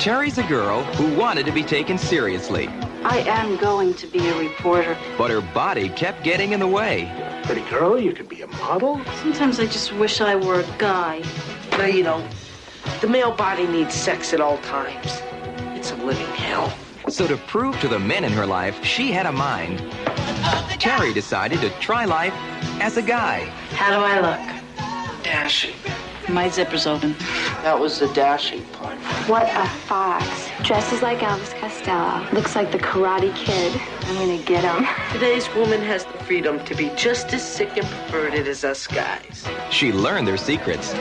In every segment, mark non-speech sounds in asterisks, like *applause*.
Terry's a girl who wanted to be taken seriously, I am going to be a reporter. but her body kept getting in the way. Pretty girl, you could be a model. Sometimes I just wish I were a guy. No, you don't. The male body needs sex at all times. It's a living hell. So to prove to the men in her life she had a mind, Terry decided to try life as a guy. How do I look? Dashing. My zipper's open. That was the dashing part. What a fox. Dresses like Elvis Costello. Looks like the Karate Kid. I'm gonna get him. Today's woman has the freedom to be just as sick and perverted as us guys. She learned their secrets.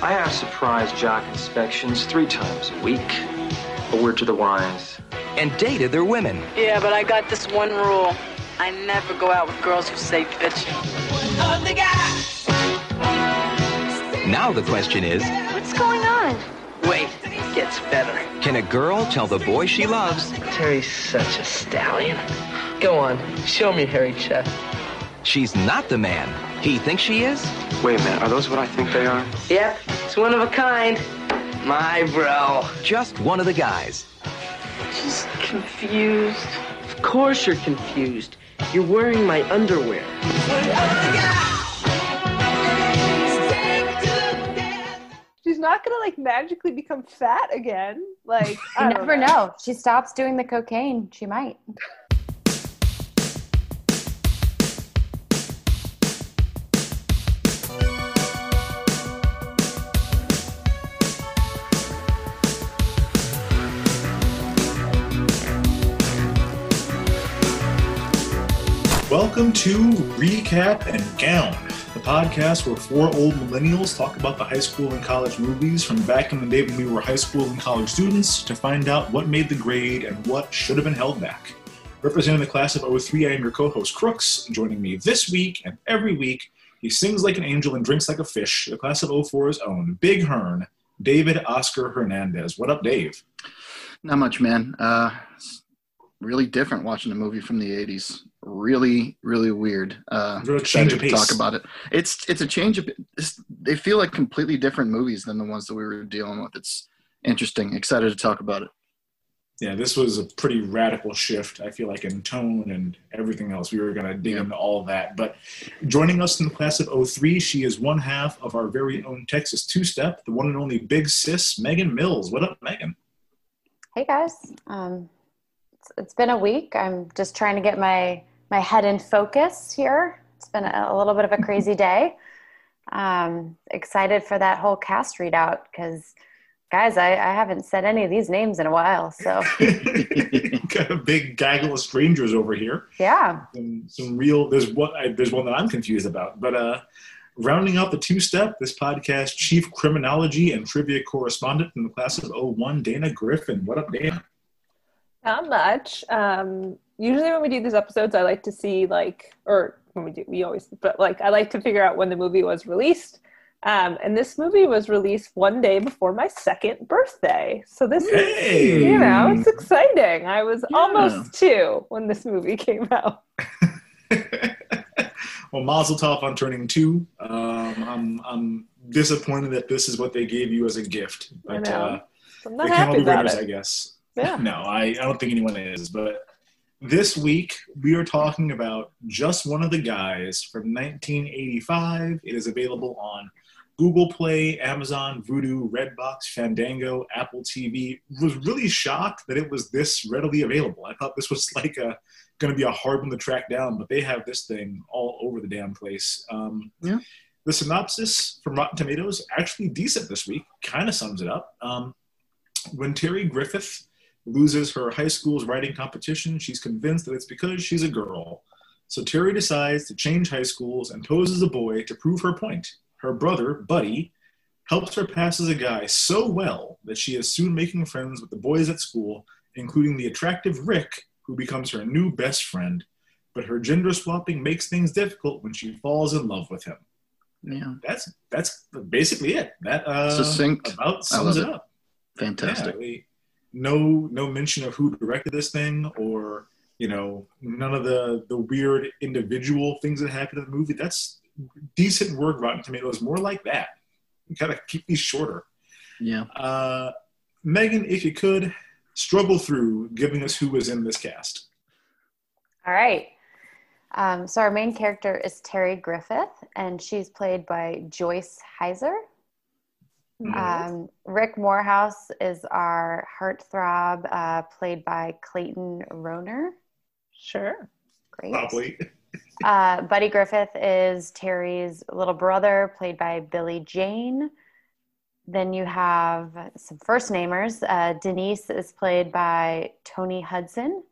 I have surprise jock inspections three times a week. A word to the wise. and dated their women. Yeah, but I got this one rule. I never go out with girls who say bitch. Now the question is, What's going on? Wait, it gets better. can a girl tell the boy she loves Terry's such a stallion. Go on, show me Harry chest. she's not the man he thinks she is? Wait a minute, are those what I think they are? Yep, it's one of a kind. My bro. Just one of the guys. Just confused. Of course you're confused. You're wearing my underwear. She's not gonna like magically become fat again. Like *laughs* I You never know. She stops doing the cocaine. She might. Welcome to Recap and Gown, the podcast where four old millennials talk about the high school and college movies from back in the day when we were high school and college students to find out what made the grade and what should have been held back. Representing the class of 03, I am your co host Crooks. Joining me this week and every week, he sings like an angel and drinks like a fish, the class of 04's own Big Hearn, David Oscar Hernandez. What up, Dave? Not much, man. Uh, really different watching a movie from the '80s. Really, really weird. Uh, Real change of pace. talk about it. It's it's a change of. It's, they feel like completely different movies than the ones that we were dealing with. It's interesting. Excited to talk about it. yeah, this was a pretty radical shift, I feel like, in tone and everything else. We were going to dig Yeah. into all that. But joining us in the class of 03, she is one half of our very own Texas two step, the one and only big sis, Megan Mills. What up, Megan? Hey guys, um, it's, it's been a week. I'm just trying to get my my head in focus here. It's been a, a little bit of a crazy *laughs* day. Um, excited for that whole cast readout because, guys, I, I haven't said any of these names in a while. So *laughs* Got a big gaggle of strangers over here. yeah, Some, some real, there's one, I, there's one that I'm confused about. But uh, rounding out the two step, this podcast chief criminology and trivia correspondent in the class of 01, Dana Griffin. What up, Dana? Not much. Um, usually when we do these episodes, I like to see like, or when we do, we always, but like I like to figure out when the movie was released. Um, and this movie was released one day before my second birthday. So this Hey! is, you know, it's exciting. I was Yeah. almost two when this movie *laughs* came out. *laughs* well, Mazel Tov on turning two. Um, I'm I'm disappointed that this is what they gave you as a gift, I but know. uh, I'm not happy about it. I guess. Yeah. No, I, I don't think anyone is. But this week we are talking about just one of the guys from 1985. It is available on Google Play, Amazon, Vudu, Redbox, Fandango, Apple TV. Was really shocked that it was this readily available. I thought this was *laughs* like a going to be a hard one to track down, but they have this thing all over the damn place. Um, Yeah. the synopsis from Rotten Tomatoes actually decent this week. Kind of sums it up. Um, when Terry Griffith loses her high school's writing competition, she's convinced that it's because she's a girl. So Terry decides to change high schools and pose as a boy to prove her point. Her brother, Buddy, helps her pass as a guy so well that she is soon making friends with the boys at school, including the attractive Rick, who becomes her new best friend. But her gender swapping makes things difficult when she falls in love with him. Yeah, That's that's basically it. That uh, Succinct. about sums it it. up. fantastic. Yeah, we- no no mention of who directed this thing or you know none of the the weird individual things that happened in the movie. That's decent work. Rotten Tomatoes more like that. You gotta keep these shorter. Yeah. Uh, Megan, if you could struggle through giving us who was in this cast. All right. Um, so our main character is Terry Griffith, and she's played by Joyce Hyser. Um, Rick Morehouse is our heartthrob, uh, played by Clayton Rohner. Sure. Great. Probably. *laughs* Uh, Buddy Griffith is Terry's little brother, played by Billy Jane. Then you have some first namers. Uh, Denise is played by Toni Hudson.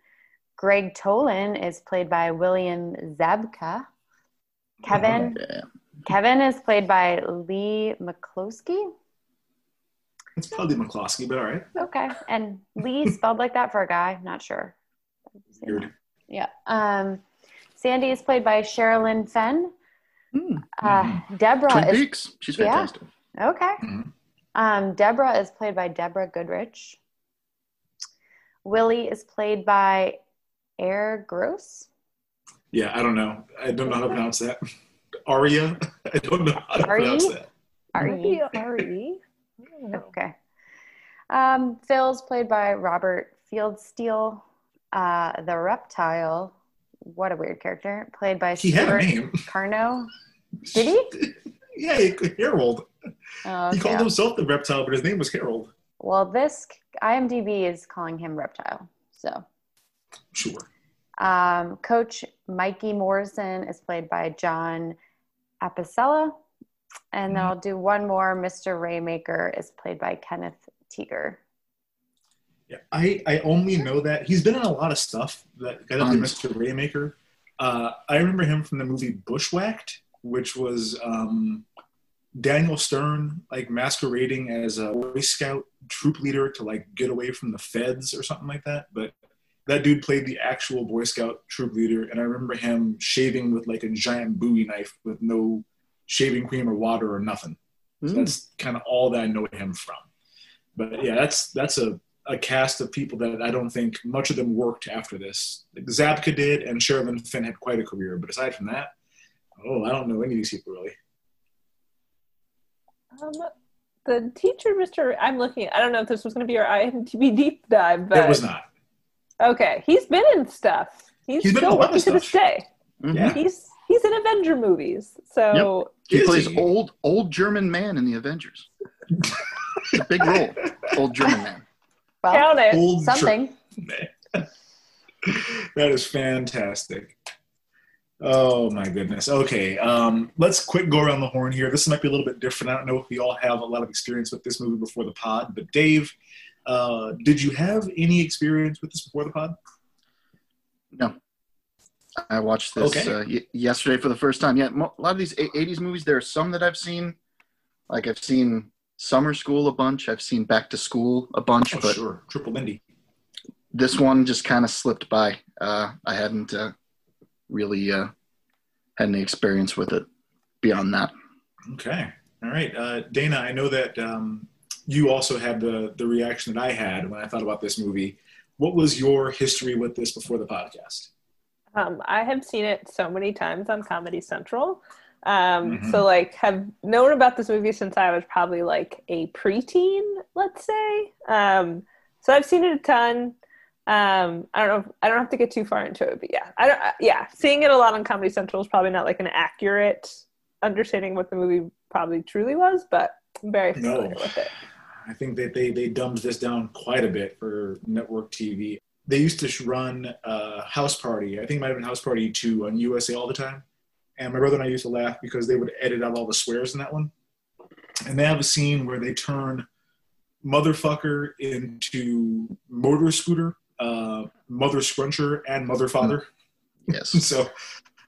Greg Tolan is played by William Zabka. Kevin Yeah. Kevin is played by Leigh McCloskey. It's probably McCloskey, but all right. Okay, and Lee spelled like that for a guy. Not sure. Weird. Yeah. Um, Sandy is played by Sherilyn Fenn. Hmm. Uh, Deborah Twin is Peaks. She's Yeah. fantastic. okay. Mhm. Um, Deborah is played by Deborah Goodrich. Willie is played by Air Gross. Yeah, I don't know. I don't know how to pronounce that. *laughs* Aria. *laughs* I don't know how to Are pronounce that. Are Maybe you? R.E. Okay. Um, Phil's played by Robert Fieldsteel. Uh, the reptile, what a weird character, played by He had a Stuart name. Carno. *laughs* Did he? yeah, he- Harold. Oh, He called himself the reptile, but his name was Harold. Well, this IMDb is calling him reptile. So, Sure. um, Coach Mikey Morrison is played by John Apicella. And then I'll do one more. Mr. Raymaker is played by Kenneth Teeger. Yeah, I, I only know that he's been in a lot of stuff. That guy that played Mr. Raymaker. Uh, I remember him from the movie Bushwhacked, which was um, Daniel Stern like masquerading as a Boy Scout troop leader to like get away from the feds or something like that. But that dude played the actual Boy Scout troop leader, and I remember him shaving with like a giant Bowie knife with no shaving cream or water or nothing. So Mm. that's kind of all that I know him from. But yeah, that's that's a, a cast of people that I don't think much of them worked after this. Like Zabka did, and Sherilyn Fenn had quite a career. But aside from that, oh, I don't know any of these people really. Um, the teacher, Mr. I'm looking. I don't know if this was going to be our IMDb deep dive, but it was not. Okay, he's been in stuff. He's, He's been in still a lot of working to this stuff. day. Mhm. Yeah. He's he's in Avenger movies. So He Is plays he? old old German man in the Avengers. it's a big role. Old German man. Well, count it. Old something. *laughs* that is fantastic. Oh my goodness. Okay, um, let's quick go around the horn here. This might be a little bit different. I don't know if we all have a lot of experience with this movie before the pod, but Dave, uh, did you have any experience with this before the pod? No. I watched this Okay. uh, y- yesterday for the first time. Yeah, mo- a lot of these a- 80s movies, there are some that I've seen. Like I've seen Summer School a bunch. I've seen Back to School a bunch, Oh, but sure, Triple Lindy. this one just kind of slipped by. Uh, I hadn't uh, really uh, had any experience with it beyond that. Okay, all right, uh, Dana. I know that um, you also had the the reaction that I had when I thought about this movie. What was your history with this before the podcast? Um, I have seen it so many times on Comedy Central. Um, Mhm. So, like, have known about this movie since I was probably like a preteen, let's say. Um, so I've seen it a ton. Um, I don't know. If, I don't have to get too far into it, but yeah, I don't. uh, Yeah, seeing it a lot on Comedy Central is probably not like an accurate understanding of what the movie probably truly was, but I'm very No. familiar with it. I think that they they dumbed this down quite a bit for network TV. They used to run uh, House Party. I think it might have been House Party two on USA all the time, and my brother and I used to laugh because they would edit out all the swears in that one. And they have a scene where they turn motherfucker into motor scooter, uh, mother scruncher, and mother father. Yes. *laughs* so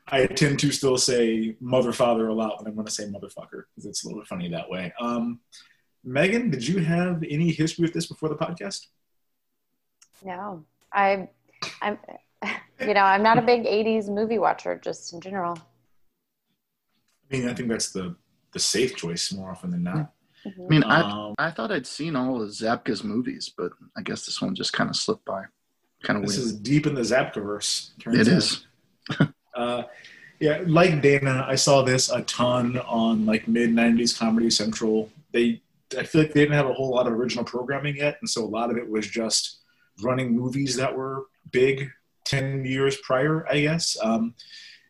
I tend to still say mother father a lot when I'm going to say motherfucker because it's a little bit funny that way. Um, Megan, did you have any history with this before the podcast? No, I, I'm, *laughs* you know, I'm not a big '80s movie watcher, just in general. I mean, I think that's the the safe choice more often than not. I mean, Um, I I thought I'd seen all of Zabka's movies, but I guess this one just kind of slipped by. Kind of This weird. is deep in the Zabkaverse. turns It out. is. *laughs* Uh, yeah, like Dana, I saw this a ton on like mid '90s Comedy Central. They, I feel like they didn't have a whole lot of original programming yet, and so a lot of it was just running movies that were big ten years prior, I guess. Um,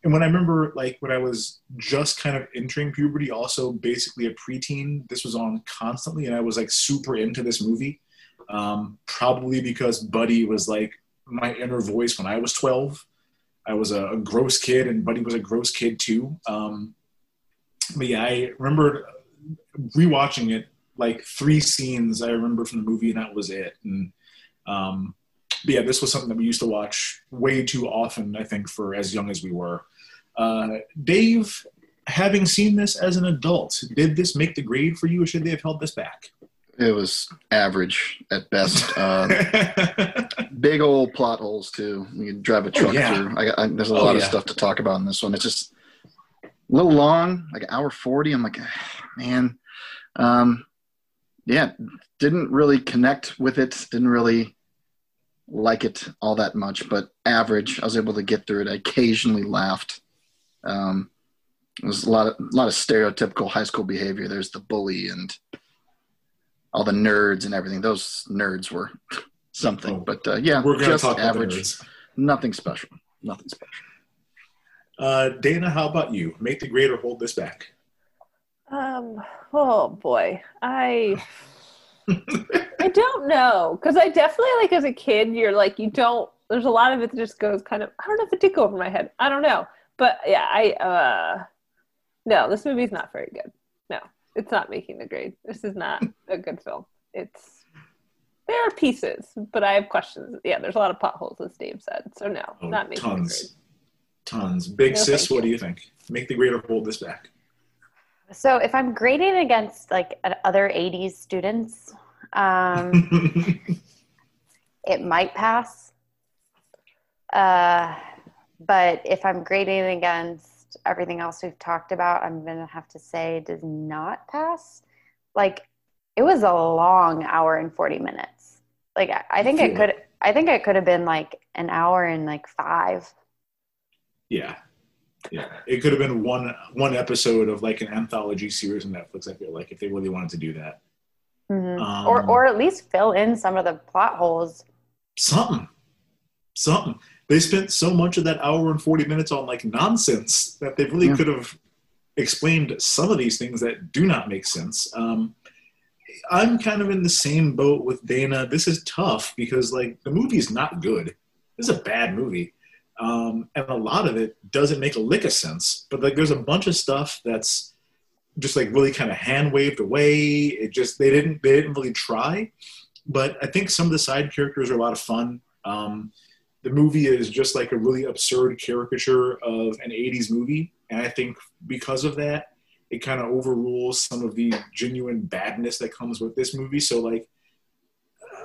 and when I remember, like when I was just kind of entering puberty, also basically a preteen, this was on constantly, and I was like super into this movie. Um, probably because Buddy was like my inner voice when I was 12. I was a, a gross kid, and Buddy was a gross kid too. Um, but yeah, I remember rewatching it like three scenes I remember from the movie, and that was it. And um, but yeah, this was something that we used to watch way too often. I think for as young as we were. Uh, Dave, having seen this as an adult, did this make the grade for you, or should they have held this back? It was average at best. Um, *laughs* big old plot holes too. You can drive a truck Oh, yeah. through. I, I, there's a Oh, lot of stuff to talk about in this one. It's just a little long, like an hour forty. I'm like, "Ah, man, um, yeah, didn't really connect with it. Didn't really like it all that much, but average. I was able to get through it. I occasionally laughed. Um, it was a lot of a lot of stereotypical high school behavior. There's the bully and all the nerds and everything. Those nerds were *laughs* something, Oh, but uh, yeah, We're just talk average. nerds. Nothing special. Nothing special. Uh, Dana, how about you? Make the grade or hold this back? Um. Oh boy, I. *laughs* I don't know because I definitely like as a kid, you're like you don't. There's a lot of it that just goes kind of. I don't know if it did go over my head. I don't know, but yeah, I. uh No, this movie's not very good. No, it's not making the grade. This is not a good film. It's there are pieces, but I have questions. Yeah, there's a lot of potholes, as Dave said. So no, Oh, not making the grade. tons, tons. Big No, sis, what you. do you think? Make the grade or hold this back? So if I'm grading against like other '80s students, um, *laughs* it might pass. Uh, but if I'm grading against everything else we've talked about, I'm gonna have to say it does not pass. Like it was a long hour and 40 minutes. Like I, I think it could. I think it could have been like an hour and like five. yeah, yeah. It could have been one one episode of like an anthology series on Netflix. I feel like if they really wanted to do that, Mhm. or Um, or at least fill in some of the plot holes. something, something. They spent so much of that hour and forty minutes on like nonsense that they really Yeah. could have explained some of these things that do not make sense. Um, I'm kind of in the same boat with Dana. This is tough because like the movie is not good. This is a bad movie, um, and a lot of it doesn't make a lick of sense. But like, there's a bunch of stuff that's just like really kind of hand waved away. It just they didn't they didn't really try. But I think some of the side characters are a lot of fun. Um, the movie is just like a really absurd caricature of an 80s movie. And I think because of that, it kind of overrules some of the genuine badness that comes with this movie. So, like,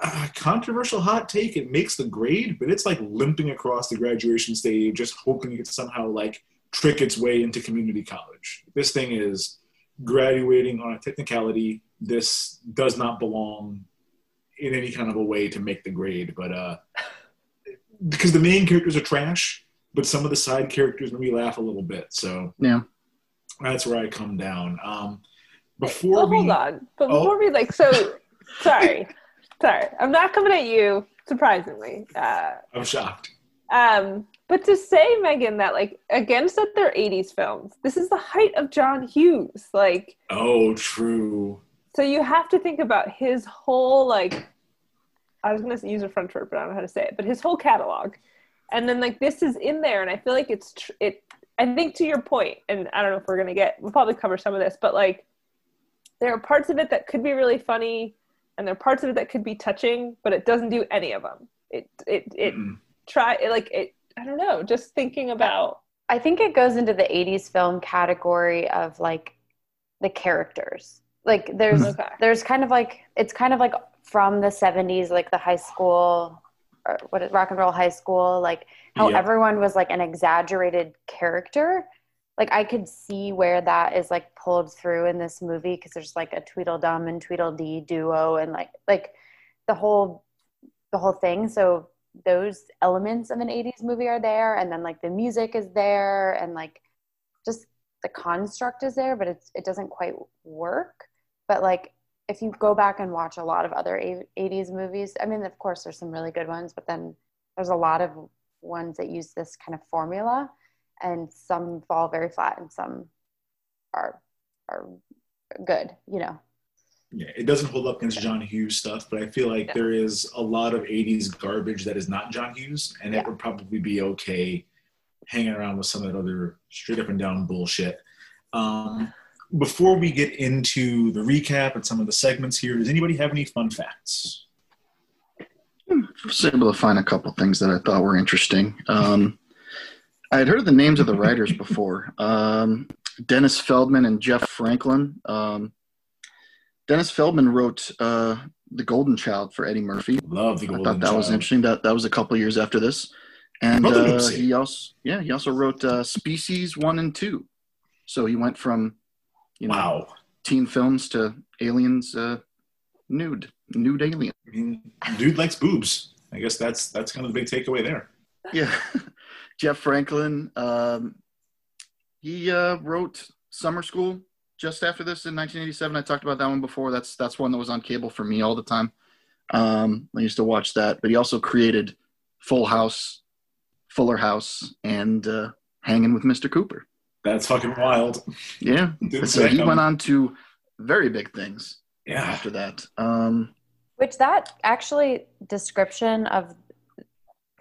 uh, controversial hot take, it makes the grade, but it's like limping across the graduation stage, just hoping it could somehow like trick its way into community college. This thing is graduating on a technicality. This does not belong in any kind of a way to make the grade, but uh, because the main characters are trash, but some of the side characters made me laugh a little bit. So Yeah. that's where I come down. Um, before Well, we, hold on. But Oh. before we like, so sorry, sorry, I'm not coming at you. Surprisingly, uh, I'm shocked. um, but to say Megan that like against that they're '80s films, this is the height of John Hughes. Like, Oh, true. so you have to think about his whole like. I was going to use a French word, but I don't know how to say it. But his whole catalog, and then like this is in there, and I feel like it's tr- it I think to your point, and I don't know if we're gonna get, we'll probably cover some of this, but like, there are parts of it that could be really funny, and there are parts of it that could be touching, but it doesn't do any of them. It it it Mm-mm. try it like it. I don't know. Just thinking about I think it goes into the 80s film category of like the characters. Like there's Okay. there's kind of like it's kind of like from the 70s like the high school or what is rock and roll high school like how Yeah. everyone was like an exaggerated character. Like I could see where that is like pulled through in this movie because there's like a Tweedledum and Tweedledee duo and like like the whole the whole thing. So those elements of an 80s movie are there and then like the music is there and like just the construct is there but it's it doesn't quite work but like if you go back and watch a lot of other 80s movies i mean of course there's some really good ones but then there's a lot of ones that use this kind of formula and some fall very flat and some are are good you know Yeah, it doesn't hold up against John Hughes stuff, but I feel like Yeah. there is a lot of 80s garbage that is not John Hughes, and Yeah. it would probably be okay hanging around with some of that other straight up and down bullshit. Um, before we get into the recap and some of the segments here, does anybody have any fun facts? I was able to find a couple things that I thought were interesting. Um, I had heard the names of the writers before um, Dennis Feldman and Jeff Franklin. Um, Dennis Feldman wrote uh, The Golden Child for Eddie Murphy. Love the I thought that was interesting. That that was a couple years after this, and uh, he also yeah he also wrote uh, Species One and Two. So he went from you know Wow. teen films to aliens uh, nude nude alien. I mean, dude likes boobs. I guess that's that's kind of the big takeaway there. Yeah, *laughs* Jeff Franklin. Um, he uh, wrote Summer School just after this in 1987. I talked about that one before. That's that's one that was on cable for me all the time. Um, I used to watch that. But he also created Full House, Fuller House, and uh, Hanging with Mr. Cooper. That's fucking wild. Yeah, *laughs* so he went on to very big things Yeah. after that. Um, which that actually description of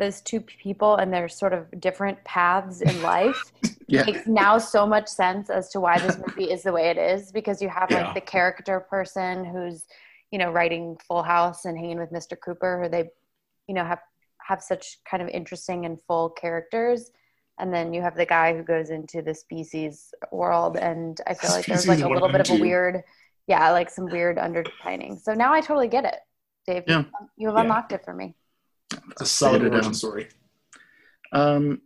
those two people and their sort of different paths in *laughs* life yeah, makes now so much sense as to why this movie is the way it is because you have Yeah. like the character person who's you know writing full house and hanging with mr cooper who they you know have have such kind of interesting and full characters. And then you have the guy who goes into the species world and i feel *laughs* like there's like a little bit of a weird yeah like some weird underpinning so now i totally get it dave. Yeah. you have unlocked it for me a solid Figured origin out. story. Um,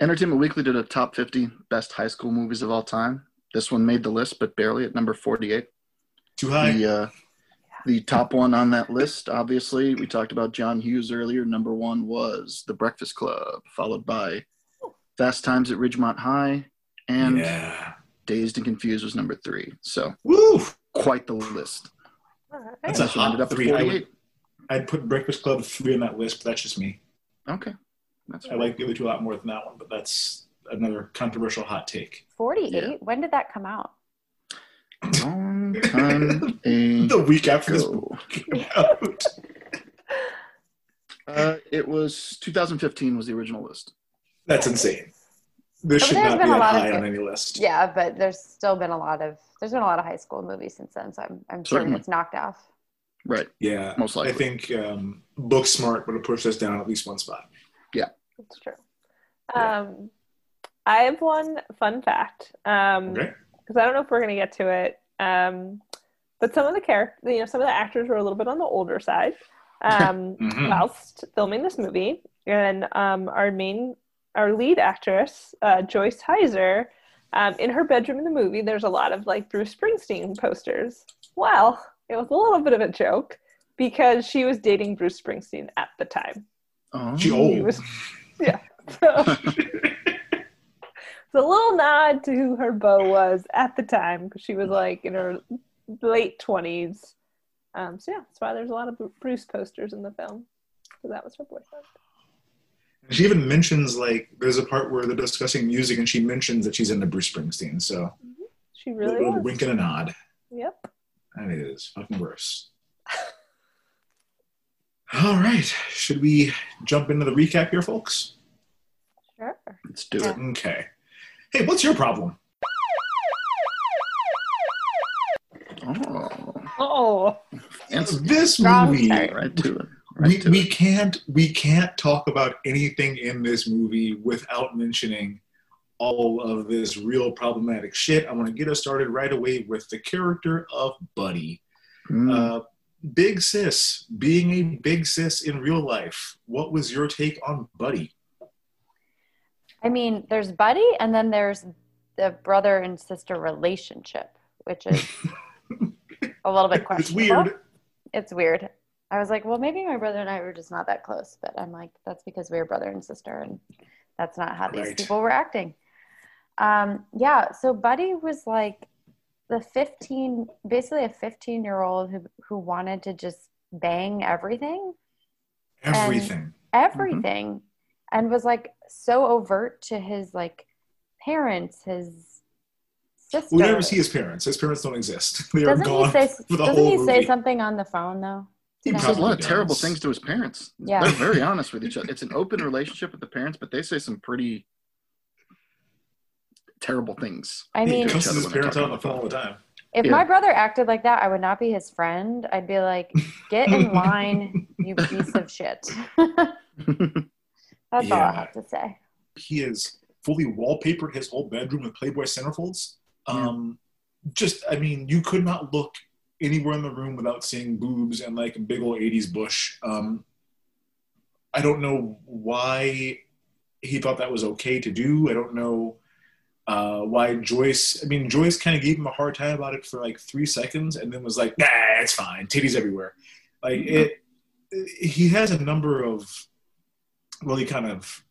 Entertainment Weekly did a top 50 best high school movies of all time. This one made the list, but barely at number 48. Too high. The, uh, the top one on that list, obviously, we talked about John Hughes earlier. Number one was The Breakfast Club, followed by Fast Times at Ridgemont High, and yeah. Dazed and Confused was number three. So Woo! quite the list. All right. That's a This ended hot up at three. I 48. would, I'd put Breakfast Club three on that list, but that's just me. Okay. That's I like the other two a lot more than that one, but that's another controversial hot take. 48 Yeah. when did that come out long time *laughs* The week after this book came *laughs* out. Uh, it was 2015 was the original list. That's insane. This But should not been be a lot of high good- on any list. Yeah, but there's still been a lot of there's been a lot of high school movies since then, so I'm I'm certain Certainly. it's knocked off. Right. Yeah, Most likely. I think um, Booksmart would have pushed us down at least one spot. Yeah. That's true. Yeah. Um, I have one fun fact. Um, Okay. because I don't know if we're going to get to it. Um, but some of the characters, you know, some of the actors were a little bit on the older side um, *laughs* Mhm. whilst filming this movie. And um, our main, our lead actress, uh, Joyce Hyser, um, in her bedroom in the movie, there's a lot of like Bruce Springsteen posters. Well, it was a little bit of a joke because she was dating Bruce Springsteen at the time. Oh, She old. was, yeah. So, *laughs* it's a little nod to who her beau was at the time because she was like in her late 20s. Um, so, yeah, that's why there's a lot of Bruce posters in the film. So, that was her boyfriend. She even mentions like there's a part where they're discussing music, and she mentions that she's into Bruce Springsteen. So She a really little wink and a nod. Yep. That is fucking gross. All right, should we jump into the recap here, folks? Sure. let's do it. Okay. Hey, what's your problem? Oh, Oh, fancy. This Strong movie, start. Right to it. Right we, to we it. can't we can't talk about anything in this movie without mentioning all of this real problematic shit. I want to get us started right away with the character of Buddy. Mm. Uh, big sis, being a big sis in real life. What was your take on Buddy? I mean, there's Buddy, and then there's the brother and sister relationship, which is *laughs* a little bit It's weird. It's weird. I was like, well, maybe my brother and I were just not that close, but I'm like, that's because we were brother and sister, and that's not how these Right. people were acting. Um, yeah, so Buddy was like the 15, basically a 15 year old who who wanted to just bang everything, Everything. everything, and was like so overt to his like parents, his sister. We never see his parents. His parents don't exist. *laughs* They are doesn't gone he say *laughs* for the doesn't whole he movie. say something on the phone though? He He says a lot probably of terrible things to his parents. Yeah. They're very honest with each other. It's an open relationship with the parents, but they say some pretty terrible things. I mean, to each cusses his parents out on the phone all the time. If Yeah. my brother acted like that, I would not be his friend. I'd be like, *laughs* get in line, you piece of shit. *laughs* That's all I have to say. He has fully wallpapered his whole bedroom with Playboy centerfolds. Um, Just, I mean, you could not look anywhere in the room without seeing boobs and like a big old 80s bush. Um, I don't know why he thought that was okay to do. I don't know uh, why Joyce, I mean, Joyce kind of gave him a hard time about it for like three seconds and then was like, nah, it's fine. Titties everywhere. Like it, he has a number of really kind of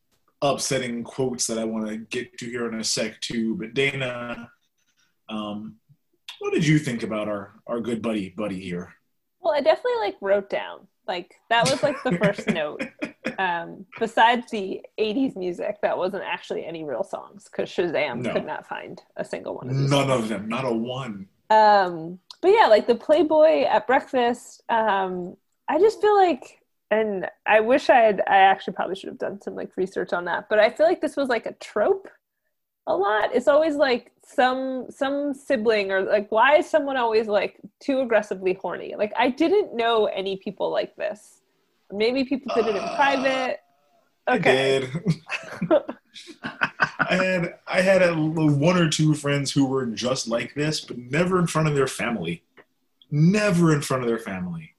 upsetting quotes that I want to get to here in a sec too. But Dana, um, what did you think about our our good buddy buddy here? well, I definitely like wrote down like that was like the first *laughs* note. Um, besides the '80s music, that wasn't actually any real songs because Shazam No. could not find a single one of these. None of them, not a one. um but yeah like the playboy at breakfast um i just feel like and i wish i had i actually probably should have done some like research on that but i feel like this was like a trope a lot it's always like some some sibling or like why is someone always like too aggressively horny like i didn't know any people like this maybe people did it in Uh, private I okay did. *laughs* I had I had a, one or two friends who were just like this, but never in front of their family. Never in front of their family.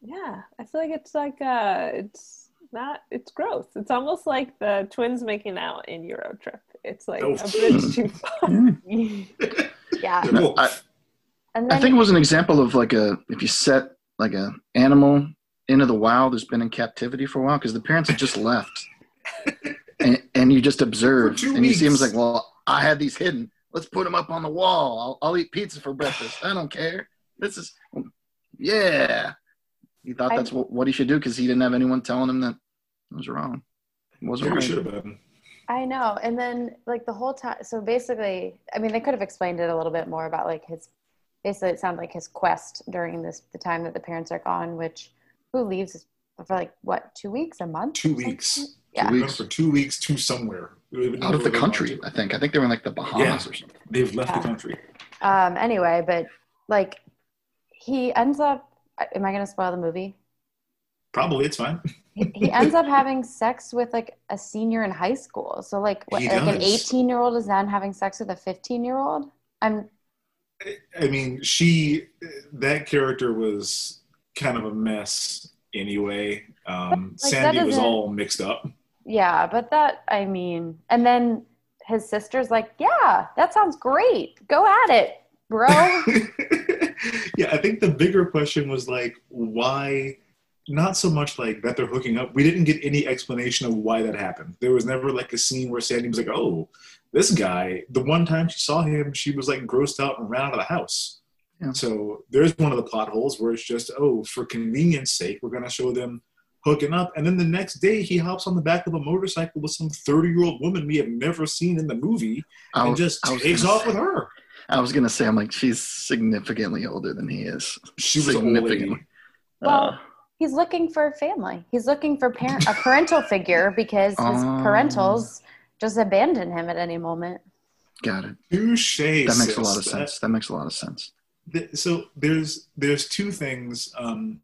Yeah, I feel like it's like uh it's not it's gross. It's almost like the twins making out in Euro Trip. It's like Oh. a bridge too *laughs* far. *laughs* Yeah. No, I, And I think it was an example of like a if you set like a animal into the wild who's been in captivity for a while because the parents had just left, *laughs* and, and you just observe For two and you see him as like, well, I had these hidden. Let's put them up on the wall. I'll, I'll eat pizza for breakfast. I don't care. This is, yeah. He thought I- that's what, what he should do because he didn't have anyone telling him that it was wrong. It wasn't Maybe should have been. I know. And then like the whole time so basically I mean they could have explained it a little bit more about like his basically it sounds like his quest during this the time that the parents are gone, which who leaves for like what, two weeks, a month? Two or something? weeks. Yeah. They went for two weeks to somewhere. We don't even know Out of the country, I think. I think they were in like the Bahamas Yeah. or something. They've left Yeah. the country. Um anyway, but like he ends up am I gonna spoil the movie? Probably it's fine. he ends up having sex with like a senior in high school. So like what, like an 18 year old is then having sex with a 15 year old. I'm I mean, she that character was kind of a mess anyway. Um, Like, Sandy was all mixed up. yeah, but that I mean, and then his sister's like, yeah, that sounds great. Go at it, bro. *laughs* yeah, I think the bigger question was like, why? Not so much like that they're hooking up. We didn't get any explanation of why that happened. There was never like a scene where Sandy was like, "Oh, this guy." The one time she saw him, she was like grossed out and ran out of the house. Yeah. So there's one of the plot holes where it's just, "Oh, for convenience sake, we're gonna show them hooking up," and then the next day he hops on the back of a motorcycle with some 30 year old woman we have never seen in the movie I and just takes off say- with her. I was gonna say, I'm like, she's significantly older than he is. She was an old lady. significantly. Well, Uh, He's looking for family. He's looking for parent a parental figure because his Oh. parentals just abandon him at any moment. Got it. Touche. That makes a lot of That- sense. That makes a lot of sense. th- so there's there's two things um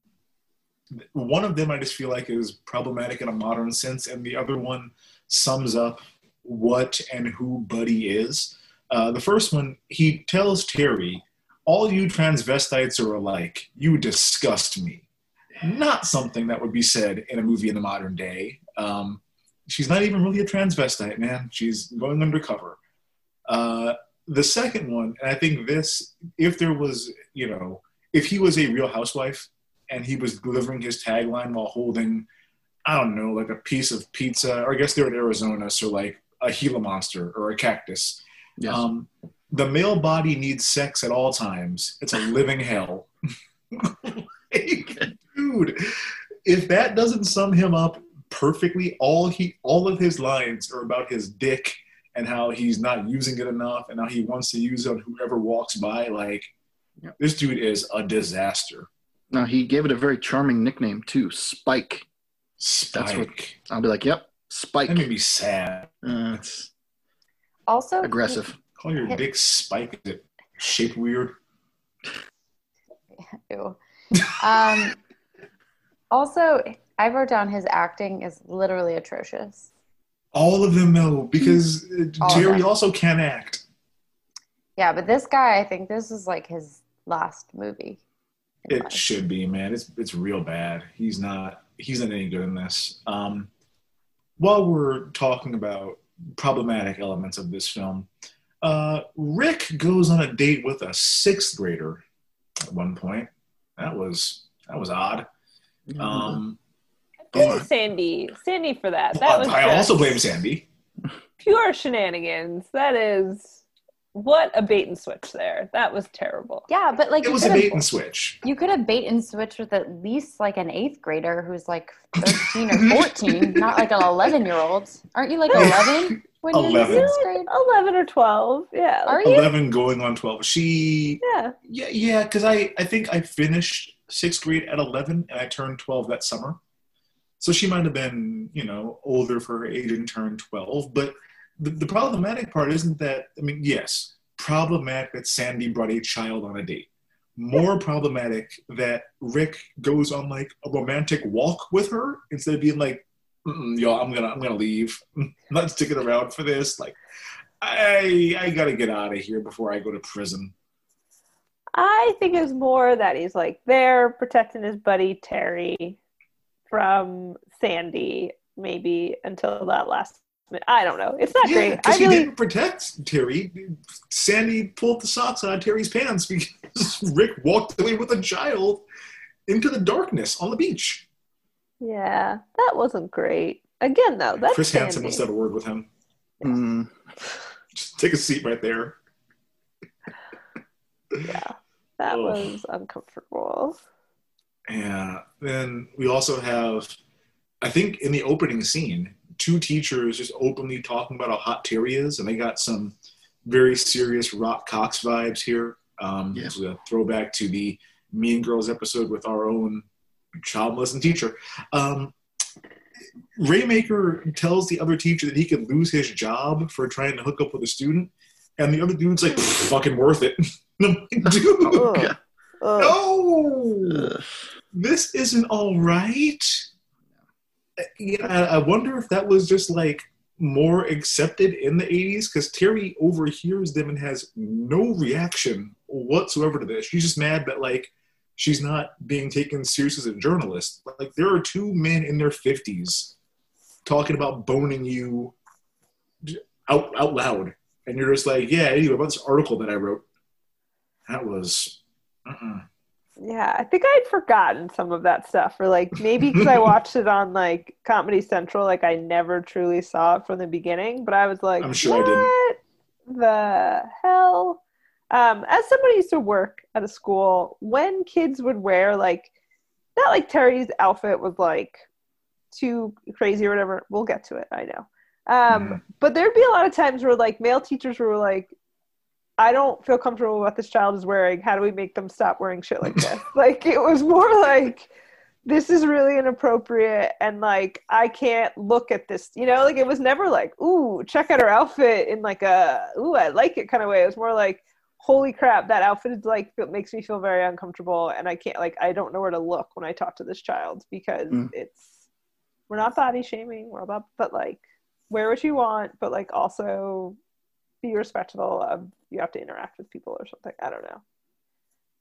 one of them i just feel like is problematic in a modern sense and the other one sums up what and who buddy is uh, the first one he tells terry all you transvestites are alike you disgust me not something that would be said in a movie in the modern day um, she's not even really a transvestite man she's going undercover uh, the second one, and I think this, if there was, you know, if he was a real housewife and he was delivering his tagline while holding, I don't know, like a piece of pizza, or I guess they're in Arizona, so like a Gila monster or a cactus. Yes. Um, the male body needs sex at all times. It's a living hell. *laughs* Like, dude, if that doesn't sum him up perfectly, all he, all of his lines are about his dick and how he's not using it enough and how he wants to use it on whoever walks by. Like, Yep. this dude is a disaster. Now he gave it a very charming nickname too, Spike. Spike. what- I'll be like, yep, Spike. that made me sad. Uh, it's Also, aggressive. Call your dick Spike. Is it shaped weird? *laughs* Ew. Um, also, I wrote down his acting is literally atrocious. All of them, though, because uh, of Terry them. also can't act. Yeah, but this guy, I think this is like his last movie. It life. should be, man. It's it's real bad. He's not he's not any good in this. Um, while we're talking about problematic elements of this film, uh, Rick goes on a date with a sixth grader at one point. That was that was odd. Um, Blame Sandy, Sandy for that. That I was I also blame Sandy. pure shenanigans. That is what a bait and switch there. That was terrible. Yeah, but like It you was a could've- bait and switch. You could have bait and switched with at least like an eighth grader who's like 13 or *laughs* 14, not like an 11 year old. Aren't you like *laughs* 11 when you're in 11. sixth grade? Eleven or twelve. Yeah. Are you? Eleven going on twelve. She Yeah. Yeah, yeah, because I, I think I finished sixth grade at 11 and I turned 12 that summer. So she might have been, you know, older for her age and turned 12. But the, the problematic part isn't that, I mean, yes, problematic that Sandy brought a child on a date. More problematic that Rick goes on like a romantic walk with her instead of being like, yo, I'm gonna, I'm gonna leave. I'm *laughs* not sticking around for this. Like, I, I gotta get out of here before I go to prison. I think it's more that he's like there protecting his buddy Terry from Sandy, maybe until that last minute. I don't know. It's not Yeah, great. I because he really didn't protect Terry. Sandy pulled the socks out of Terry's pants *laughs* because Rick walked away with a child into the darkness on the beach. Yeah, that wasn't great. Again though, that's Chris Hansen Sandy. must have a word with him. Mm, Just take a seat right there. Yeah. That Ugh. was uncomfortable. Yeah. Then we also have, I think, in the opening scene, two teachers just openly talking about how hot Terry is, and they got some very serious Rock Cox vibes here. Um, Yeah. This is a throwback to the Mean Girls episode with our own child molesting teacher. Um, Raymaker tells the other teacher that he could lose his job for trying to hook up with a student, and the other dude's like, "Fucking worth it." *laughs* I'm like, *laughs* Dude, Ugh. Ugh. no ugh. this isn't all right. Uh, yeah, I I wonder if that was just like more accepted in the 80s because Terry overhears them and has no reaction whatsoever to this. She's just mad that like she's not being taken serious as a journalist. Like there are two men in their 50s talking about boning you out out loud, and you're just like, yeah, anyway, about this article that I wrote. That was. Uh-uh. Yeah, I think I'd forgotten some of that stuff, or like maybe because I *laughs* watched it on like Comedy Central, like I never truly saw it from the beginning. But I was like, I'm sure I didn't. the hell? Um, as somebody used to work at a school, when kids would wear like, not like Terry's outfit was like too crazy or whatever. We'll get to it. I know. Um, Mhm. But there'd be a lot of times where like male teachers were like, I don't feel comfortable with what this child is wearing. How do we make them stop wearing shit like this? *laughs* like it was more like this is really inappropriate and like I can't look at this. You know, like it was never like, ooh, check out her outfit in like a ooh, I like it kind of way. It was more like, holy crap, that outfit is like it makes me feel very uncomfortable and I can't like I don't know where to look when I talk to this child because Mm. it's we're not body shaming, we're about but like wear what you want, but like also be respectful of you have to interact with people or something. I don't know.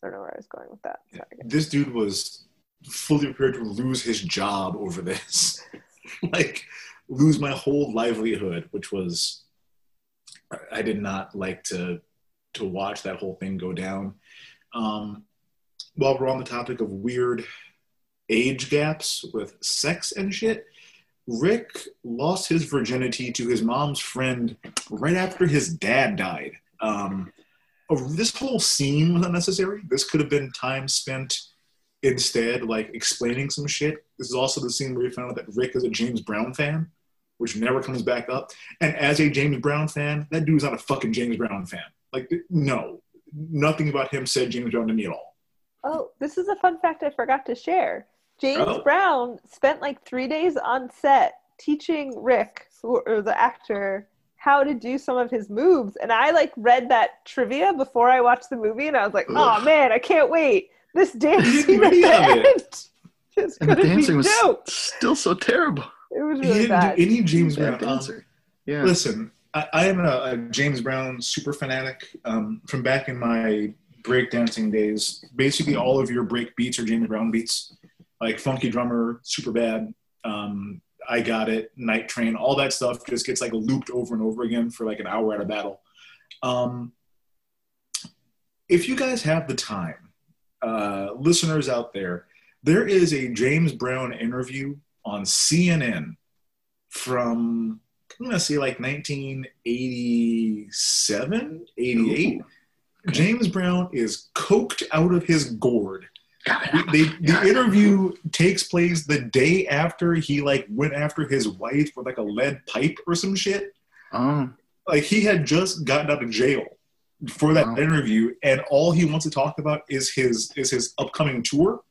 I don't know where I was going with that. Sorry. This dude was fully prepared to lose his job over this. *laughs* like, lose my whole livelihood, which was, I- did not like to to watch that whole thing go down. Um, while we're on the topic of weird age gaps with sex and shit, Rick lost his virginity to his mom's friend right after his dad died. Um, this whole scene was unnecessary. This could have been time spent instead, like explaining some shit. This is also the scene where we found out that Rick is a James Brown fan, which never comes back up. And as a James Brown fan, that dude's not a fucking James Brown fan. Like, no, nothing about him said James Brown to me at all. Oh, this is a fun fact I forgot to share. James Oh. Brown spent like three days on set teaching Rick, who, or the actor, how to do some of his moves. And I like read that trivia before I watched the movie, and I was like, oh Ugh. man, I can't wait. This *laughs* dancing do at the of it. end *laughs* just And the dancing was still so terrible. It was really He didn't bad. do any James Brown. Um, dancer. Yeah. Listen, I, I am a, a James Brown super fanatic um, from back in my breakdancing days. Basically, all of your break beats are James Brown beats, like Funky Drummer, Super Bad, um, I Got It, Night Train, all that stuff just gets like looped over and over again for like an hour at a battle. Um, if you guys have the time, uh, listeners out there, there is a James Brown interview on CNN from I'm gonna say like 1987, 88. James Brown is coked out of his gourd. They, *laughs* the interview takes place the day after he like went after his wife with like a lead pipe or some shit. Oh, Like he had just gotten out of jail for that Wow. interview, and all he wants to talk about is his is his upcoming tour.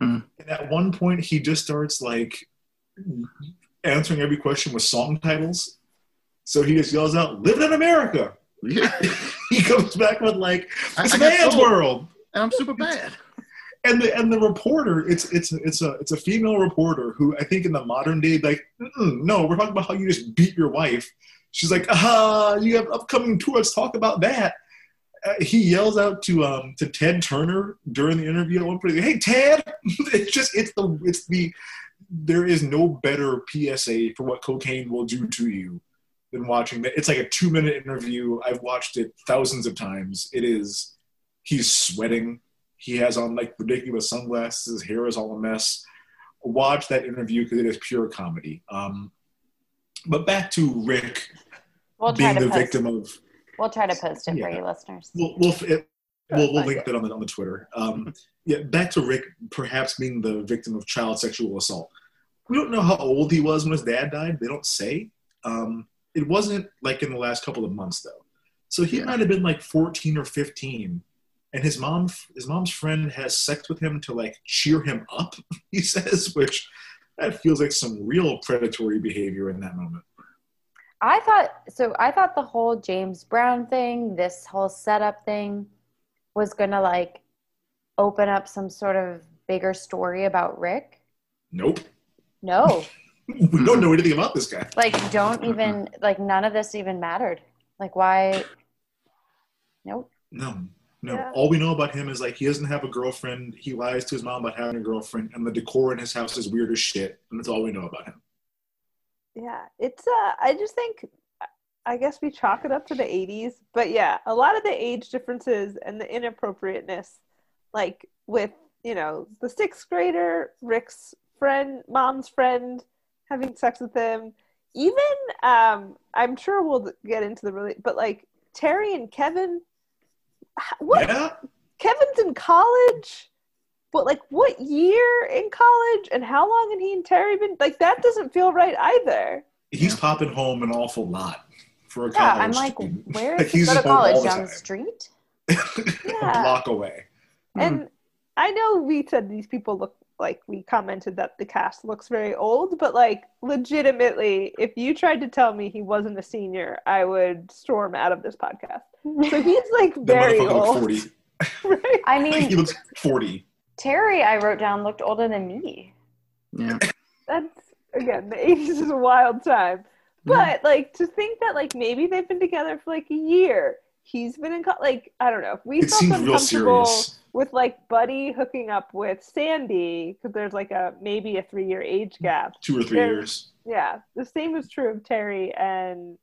Hmm. And at one point, he just starts like answering every question with song titles. So he just yells out, "Living in America." yeah. *laughs* he comes back with like I- it's I got man's sold. world and I'm super bad. And the and the reporter it's it's it's a it's a female reporter who i think in the modern day like no we're talking about how you just beat your wife. She's like ah you have upcoming tour let's talk about that. Uh, he yells out to um to ted turner during the interview at one point hey ted! *laughs* It's just it's the it's the there is no better psa for what cocaine will do to you than watching that. It's like a two minute interview. I've watched it thousands of times. It is he's sweating he has on like ridiculous sunglasses. His hair is all a mess. Watch that interview because it is pure comedy. Um, but back to Rick We'll being to the post. victim of. We'll try to post it for you listeners. We'll we'll, it, we'll, we'll link that on the on the Twitter. Um, yeah, back to Rick perhaps being the victim of child sexual assault. We don't know how old he was when his dad died. They don't say. Um, it wasn't like in the last couple of months though. So he Yeah. might have been like 14 or 15 and his mom his mom's friend has sex with him to like cheer him up *laughs* he says which that feels like some real predatory behavior in that moment I thought so. I thought the whole James Brown thing, this whole setup thing, was gonna like open up some sort of bigger story about Rick. nope No, *laughs* we don't know anything about this guy like don't even like none of this even mattered. Like why? Nope. no no Yeah. all we know about him is like he doesn't have a girlfriend he lies to his mom about having a girlfriend and the decor in his house is weird as shit and that's all we know about him Yeah, it's uh I just think I guess we chalk it up to the 80s, but yeah, a lot of the age differences and the inappropriateness like with, you know, the 6th grader, Rick's friend, mom's friend having sex with him. Even um I'm sure we'll get into the really but like Terry and Kevin what yeah Kevin's in college, but like what year in college and how long had he and Terry been? Like that doesn't feel right either. he's popping home an awful lot for a Yeah, college I'm like, student. where *laughs* Like, he he's go to college the down the time. street? *laughs* a Yeah. block away And hmm. I know we said these people look like we commented that the cast looks very old, but like legitimately, if you tried to tell me he wasn't a senior, I would storm out of this podcast. So he's like *laughs* very old. looks 40. *laughs* I mean, he mean, looks 40. Terry, I wrote down looked older than me. Yeah. That's again, the 80s is a wild time. But like to think that like maybe they've been together for like a year. He's been in co- like I don't know. If we It felt seems real uncomfortable serious. with like Buddy hooking up with Sandy because there's like a maybe a three year age gap. Two or three There- years. Yeah, the same is true of Terry and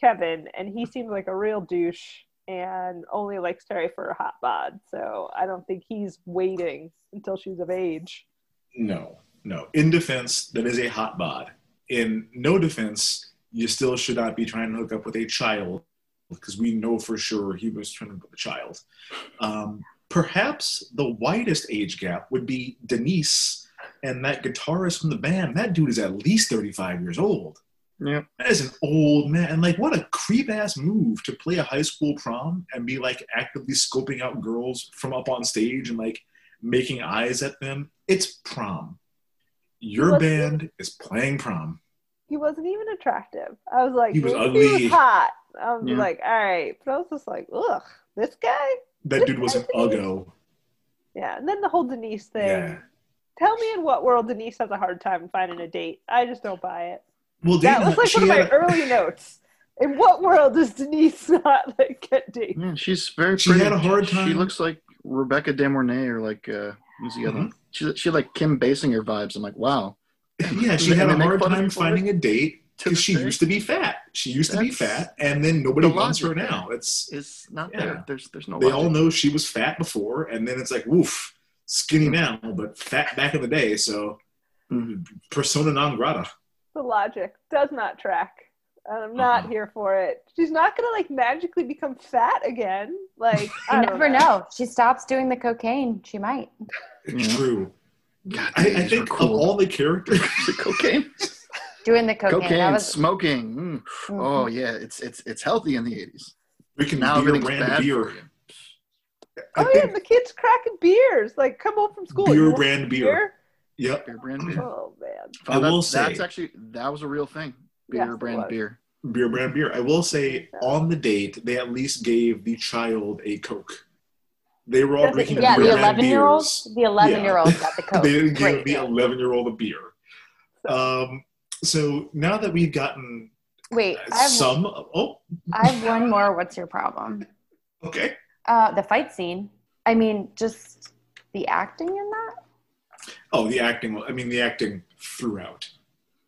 Kevin, and he seems like a real douche and only likes Terry for a hot bod. So I don't think he's waiting until she's of age. No, no. In defense, that is a hot bod. In no defense, you still should not be trying to hook up with a child because we know for sure he was trying to hook up with a child. Um, perhaps the widest age gap would be Denise and that guitarist from the band. That dude is at least 35 years old. Yeah. That is an old man. And like, what a creep ass move to play a high school prom and be like actively scoping out girls from up on stage and like making eyes at them. It's prom. Your band is playing prom. He wasn't even attractive. I was like, He was maybe He was hot. I was Yeah. like, all right. But I was just like, ugh, this guy? That dude was an uggo. Yeah. And then the whole Denise thing. Yeah. Tell me in what world Denise has a hard time finding a date. I just don't buy it. Well, that was like she one of my had- early notes. In what world does Denise *laughs* not like get dates? Yeah, she's very She pretty. had a hard time. She looks like Rebecca De Mornay or like uh, who's the other Mhm. one? She she had, like Kim Basinger vibes. I'm like, wow. Yeah, she had a hard time finding a date because she day. used to be fat. She used to be fat, and then nobody the wants her now. It's It's not Yeah. there. There's there's no. they logic. all know she was fat before, and then it's like, woof, skinny now, but fat back in the day. So Mhm. persona non grata. The logic does not track. And I'm not Uh-uh. here for it. She's not gonna like magically become fat again. Like *laughs* I You never know. She stops doing the cocaine. She might. It's true. God, I, I think are of all the characters, *laughs* the cocaine, Doing the cocaine. cocaine, was smoking. Mm. Mhm. Oh yeah, it's it's it's healthy in the 80s. drinking Now beer, everything's brand bad beer. for you. I Oh yeah, the kids cracking beers. Like come home from school. Beer you want brand some beer. Yep. Beer brand beer. Oh man. I Found out will that's say- actually that was a real thing. Beer Yes, brand beer. Beer brand beer. I will say on the date, they at least gave the child a Coke. They were all That's- drinking yeah. beer The brand eleven year old. beers. The eleven year old got the *laughs* coke. They didn't give the 11 year old a beer. Um, so now that we've gotten Wait, I have, some, oh, I have one more. What's your problem? okay. Uh, the fight scene. I mean, just the acting in that. Oh, the acting. I mean, the acting throughout.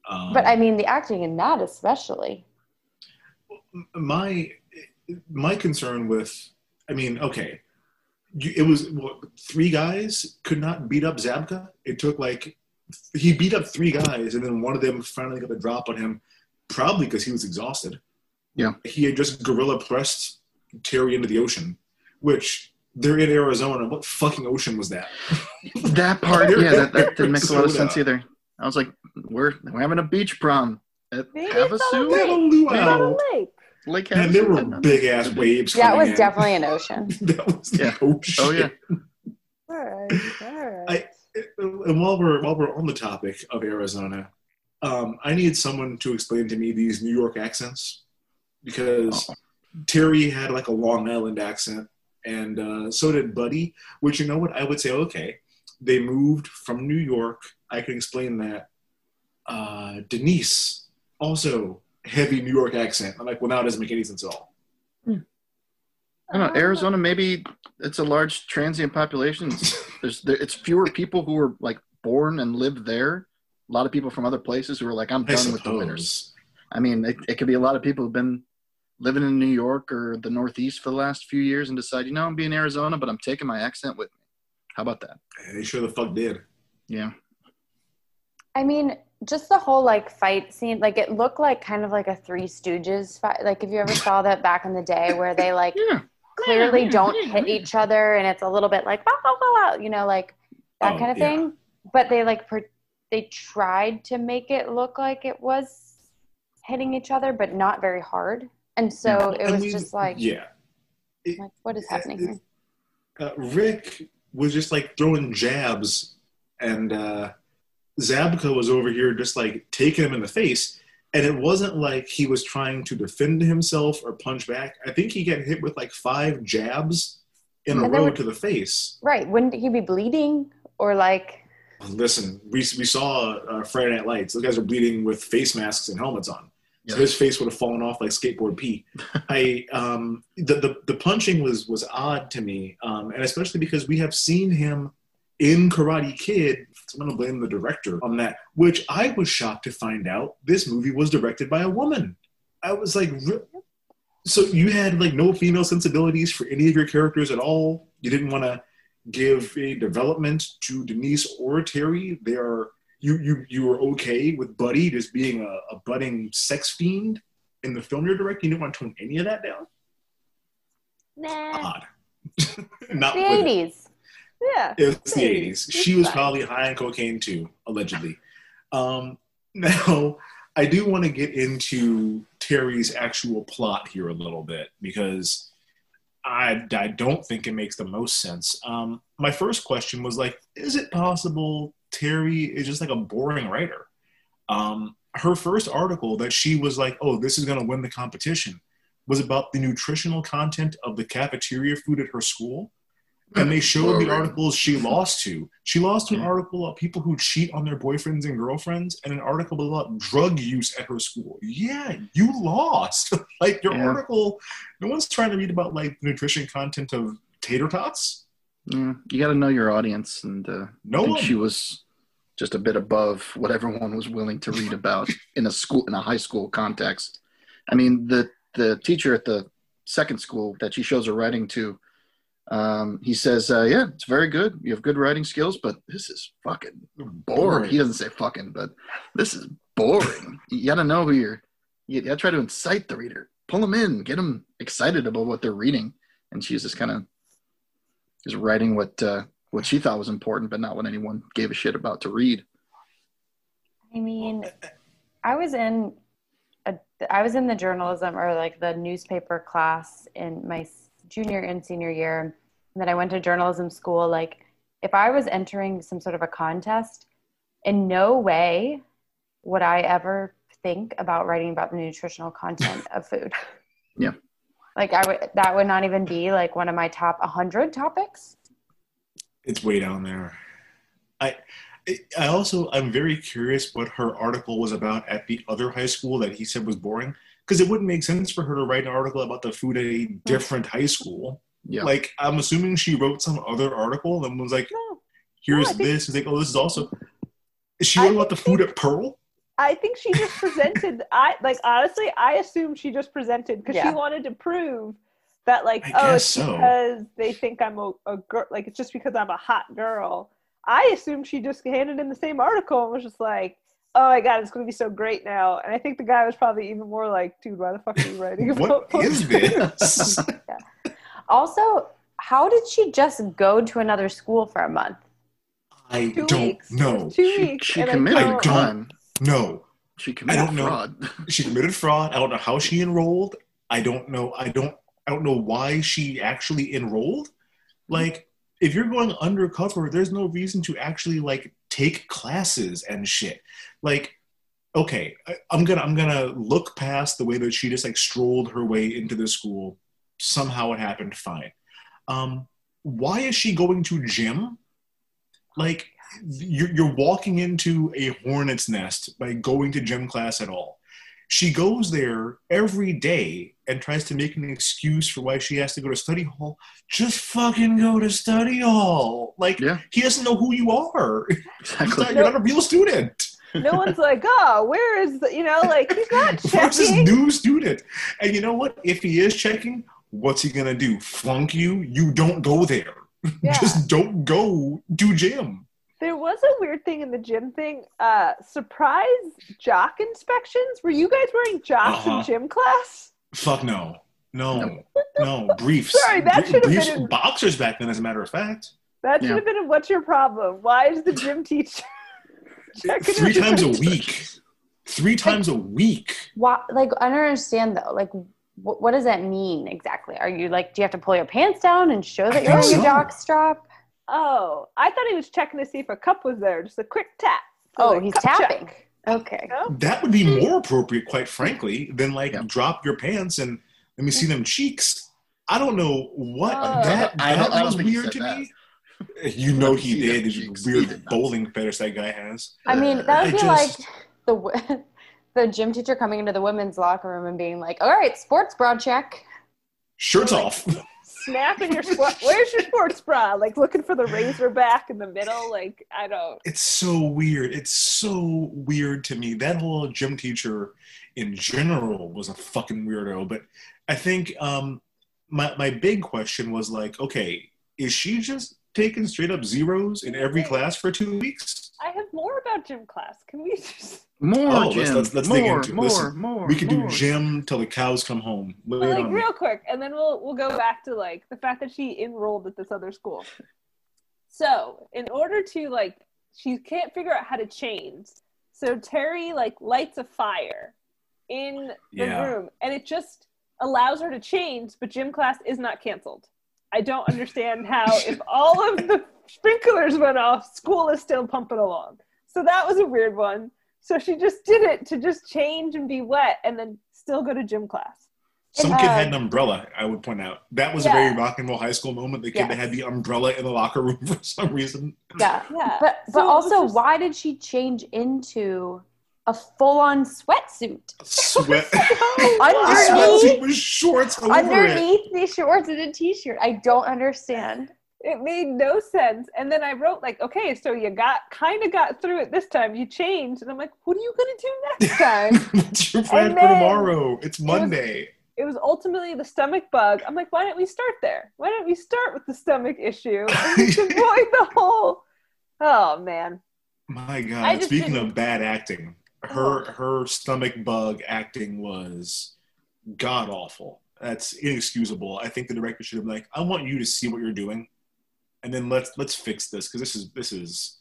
Um, But I mean, the acting in that especially. my my concern with i mean okay you, it was what, three guys could not beat up zabka it took like he beat up three guys and then one of them finally got a drop on him probably because he was exhausted Yeah. he had just gorilla pressed terry into the ocean which they're in arizona what fucking ocean was that *laughs* That part, yeah, that, that didn't make a lot of sense either. I was like, we're we're having a beach prom at Maybe it's not a Havasu, lake. Luau. It's not a lake. Lake and there were big ass waves That was in. definitely an *laughs* ocean. that was the Yeah. ocean Oh yeah, All right. All right. and while we're while we're on the topic of Arizona, um, I need someone to explain to me these New York accents because Terry had like a Long Island accent, and uh, so did Buddy. Which you know what I would say, okay, they moved from New York. I can explain that. Uh, Denise also heavy New York accent. I'm like, well, now it doesn't make any sense at all. I don't know. Arizona, maybe it's a large transient population. It's, *laughs* there's there, it's fewer people who are like born and live there. A lot of people from other places who are like, I'm I done with the winters. I mean, it, it could be a lot of people who've been living in New York or the Northeast for the last few years and decide, you know, I'm being Arizona, but I'm taking my accent with me. How about that? They sure the fuck did. Yeah. I mean, just the whole like fight scene, like it looked like kind of like a Three Stooges fight. Like if you ever saw that back in the day, where they like Yeah. clearly don't hit each other, and it's a little bit like you know, like that Oh, kind of yeah. thing. But they like per- they tried to make it look like it was hitting each other, but not very hard. And so it And was we- just like, yeah. like what is happening here? uh, Rick was just like throwing jabs and uh, Zabka was over here just like taking him in the face. And it wasn't like he was trying to defend himself or punch back. I think he got hit with like five jabs in a And there row were- to the face. Right. Wouldn't he be bleeding or like? Listen, we, we saw uh, Friday Night Lights. Those guys are bleeding with face masks and helmets on. So Yeah. his face would have fallen off like skateboard P. *laughs* I um, the, the the punching was was odd to me, um, and especially because we have seen him in Karate Kid. So I'm gonna blame the director on that. Which I was shocked to find out this movie was directed by a woman. I was like, so you had like no female sensibilities for any of your characters at all. You didn't want to give a development to Denise or Terry. They are you you you were okay with Buddy just being a, a budding sex fiend in the film you're directing. You didn't want to tone any of that down. Nah. Odd. *laughs* Not The 80s. Yeah. It was the 80s. She was fine. probably high on cocaine too, allegedly. Um, *laughs* now, I do want to get into Terry's actual plot here a little bit because I, I don't think it makes the most sense. Um, my first question was like, is it possible Terry is just like a boring writer? Um, her first article that she was like, oh, this is going to win the competition was about the nutritional content of the cafeteria food at her school and they showed the articles she *laughs* lost to. She lost to an article about people who cheat on their boyfriends and girlfriends, and an article about drug use at her school. Yeah, you lost. *laughs* like your Yeah. article, no one's trying to read about like the nutrition content of tater tots. Yeah, you got to know your audience, and uh, No I think one. she was just a bit above what everyone was willing to read about *laughs* in a school in a high school context. I mean, the the teacher at the second school that she shows her writing to, um, he says, uh, "Yeah, it's very good. You have good writing skills, but this is fucking boring." He doesn't say fucking, but this is boring. you got to know who you're. You got to try to incite the reader, pull them in, get them excited about what they're reading, and she's just kind of is writing what uh, what she thought was important, but not what anyone gave a shit about to read. I mean, I was in a, I was in the journalism or like the newspaper class in my junior and senior year, and then I went to journalism school. Like, if I was entering some sort of a contest, in no way would I ever think about writing about the nutritional content of food. Yeah. Like I would, that would not even be like one of my top 100 topics. It's way down there. I I also I'm very curious what her article was about at the other high school that he said was boring because it wouldn't make sense for her to write an article about the food at a different high school. Yeah. Like I'm assuming she wrote some other article and was like, No. "Here's I think- this." He's like, "Oh, this is also." Is she I wrote about the food at Pearl? I think she just presented. I like honestly, I assume she just presented because Yeah. she wanted to prove that like I oh it's so. because they think I'm a, a girl like it's just because I'm a hot girl. I assume she just handed in the same article and was just like, oh my god, it's gonna be so great now. And I think the guy was probably even more like, dude, why the fuck are you writing *laughs* What about is this? *laughs* Also, how did she just go to another school for a month? I Two don't weeks. know. Two She, weeks. she and I committed I a don't- don't- crime. No, She committed don't know. fraud. *laughs* she committed fraud. I don't know how she enrolled. I don't know. I don't. I don't know why she actually enrolled. Like, if you're going undercover, there's no reason to actually like take classes and shit. Like, okay, I, I'm gonna I'm gonna look past the way that she just like strolled her way into the school. Somehow it happened. Fine. Um, why is she going to gym? Like, you're, you're walking into a hornet's nest by going to gym class at all. She goes there every day and tries to make an excuse for why she has to go to study hall. Just fucking go to study hall. Like, Yeah. he doesn't know who you are. *laughs* Exactly. not- you're not a real student. no one's like, oh, where is the, you know, like he's not *laughs* Where's this checking. new student? And you know what? If he is checking, what's he gonna do? Flunk you? You don't go there. *laughs* Yeah. Just don't go do gym. There was a weird thing in the gym thing. Uh, surprise jock inspections. Were you guys wearing jocks Uh-huh. in gym class? Fuck no. No. No. Briefs. *laughs* Sorry, that should have been in- boxers back then, as a matter of fact. That should Yeah. have been a what's your problem? Why is the gym teacher *laughs* checking Three times a week. Three times a week. Why, like, I don't understand though. Like, wh- what does that mean exactly? Are you like, do you have to pull your pants down and show that I you're wearing think a jock strap? Oh, I thought he was checking to see if a cup was there. Just a quick tap. Oh, Like, he's cup check. tapping. Okay. No? That would be more appropriate, quite frankly, than like drop your pants and let me see them cheeks. I don't know what Oh. that, I don't- that I don't was weird to that. me. You know he did. them This weird did bowling fetish that guy has. I mean, that would I be just- like the *laughs* the gym teacher coming into the women's locker room and being like, "All right, sports bra check." Shirts Like- off. Snapping your. Where's your sports bra? Like looking for the razor back in the middle. Like I don't. It's so weird. It's so weird to me. That whole gym teacher in general was a fucking weirdo. But I think um, my my big question was like, okay, is she just taking straight up zeros in every class for two weeks? I have more about gym class. Can we just? More, Oh, Jim. let's- let's- let's more, into more, Listen, more. We can more. do gym till the cows come home. Lay But it like on real quick, and then we'll we'll go back to like the fact that she enrolled at this other school. So in order to like, she can't figure out how to change. So Terry like lights a fire in the Yeah. room, and it just allows her to change. But gym class is not canceled. I don't understand how if all of the sprinklers went off, school is still pumping along. So that was a weird one. So she just did it to just change and be wet, and then still go to gym class. Some And, kid uh, had an umbrella, I would point out. That was Yeah. a very rock and roll high school moment. The kid that Yes. had the umbrella in the locker room *laughs* for some reason. Yeah, Yeah, but but So also, just- why did she change into a full-on sweatsuit Sweat. *laughs* *laughs* Underneath- Sweatsuit with shorts over it. underneath these shorts and a t-shirt? I don't understand. it made no sense. And then I wrote like, okay, so you got kind of got through it this time. You changed, and I'm like, what are you gonna do next *laughs* time? What's your plan for tomorrow? It's Monday. it was ultimately the stomach bug. I'm like, why don't we start there? Why don't we start with the stomach issue and just avoid the whole? Oh man, My God. Speaking didn't- of bad acting, her her stomach bug acting was god awful. That's inexcusable. I think the director should have been like, I want you to see what you're doing, and then let's let's fix this because this is this is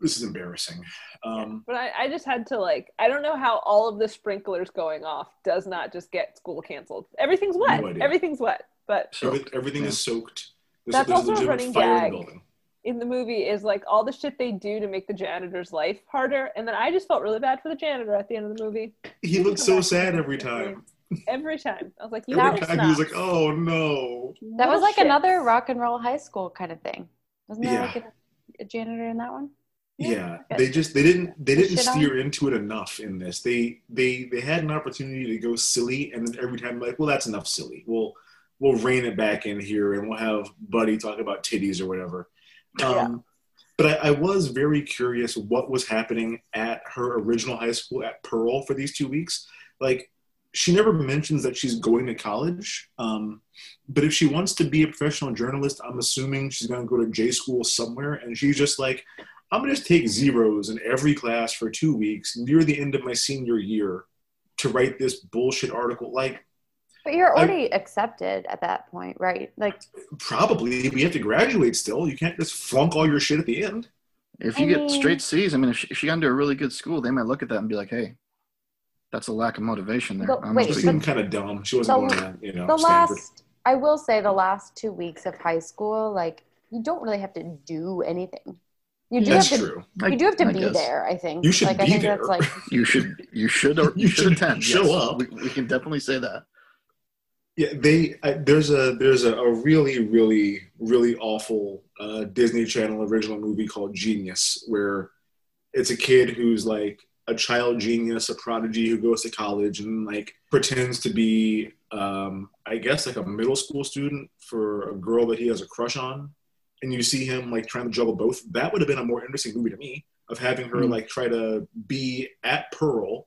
this is embarrassing. Um, but I, I just had to like, I don't know how all of the sprinklers going off does not just get school canceled. Everything's wet. No. Everything's wet. But every- everything yeah. is soaked. There's, That's there's also a running fire in the gag. building. In the movie is like all the shit they do to make the janitor's life harder. And then I just felt really bad for the janitor at the end of the movie. He looks so sad every time. Every time. I was like, you Every time he was like, "Oh no." That was like shits. another rock and roll high school kind of thing. Wasn't there Yeah. like a, a janitor in that one? Yeah, Yeah. they just they didn't they They didn't shit on steer into it enough in this. They they they had an opportunity to go silly, and then every time like, well, that's enough silly. We'll we'll rein it back in here, and we'll have Buddy talk about titties or whatever. Um, But I, I was very curious what was happening at her original high school at Pearl for these two weeks. Like, she never mentions that she's going to college. Um, but if she wants to be a professional journalist, I'm assuming she's going to go to J school somewhere. And she's just like, I'm going to just take zeros in every class for two weeks near the end of my senior year to write this bullshit article. Like, But you're I- already accepted at that point, right? Like, probably we have to graduate still. You can't just flunk all your shit at the end. If you I get mean- straight C's, I mean, if she, if she got into a really good school, they might look at that and be like, "Hey, that's a lack of motivation there." But I'm wait, She just- seemed kind of dumb. She wasn't The- going to, you know, the Stanford. last, I will say, the last two weeks of high school, like, you don't really have to do anything. You do That's have to. true. I- You do have to I be guess. there. I think. You should like, I be think there. That's like You should, you should, *laughs* or you, You should should attend. show yes. up. We, we can definitely say that. Yeah, they there's a there's a, a really really really awful uh, Disney Channel original movie called Genius, where it's a kid who's like a child genius, a prodigy who goes to college and like pretends to be, um, I guess, like a middle school student for a girl that he has a crush on, and you see him like trying to juggle both. That would have been a more interesting movie to me of having her Hmm. like try to be at Pearl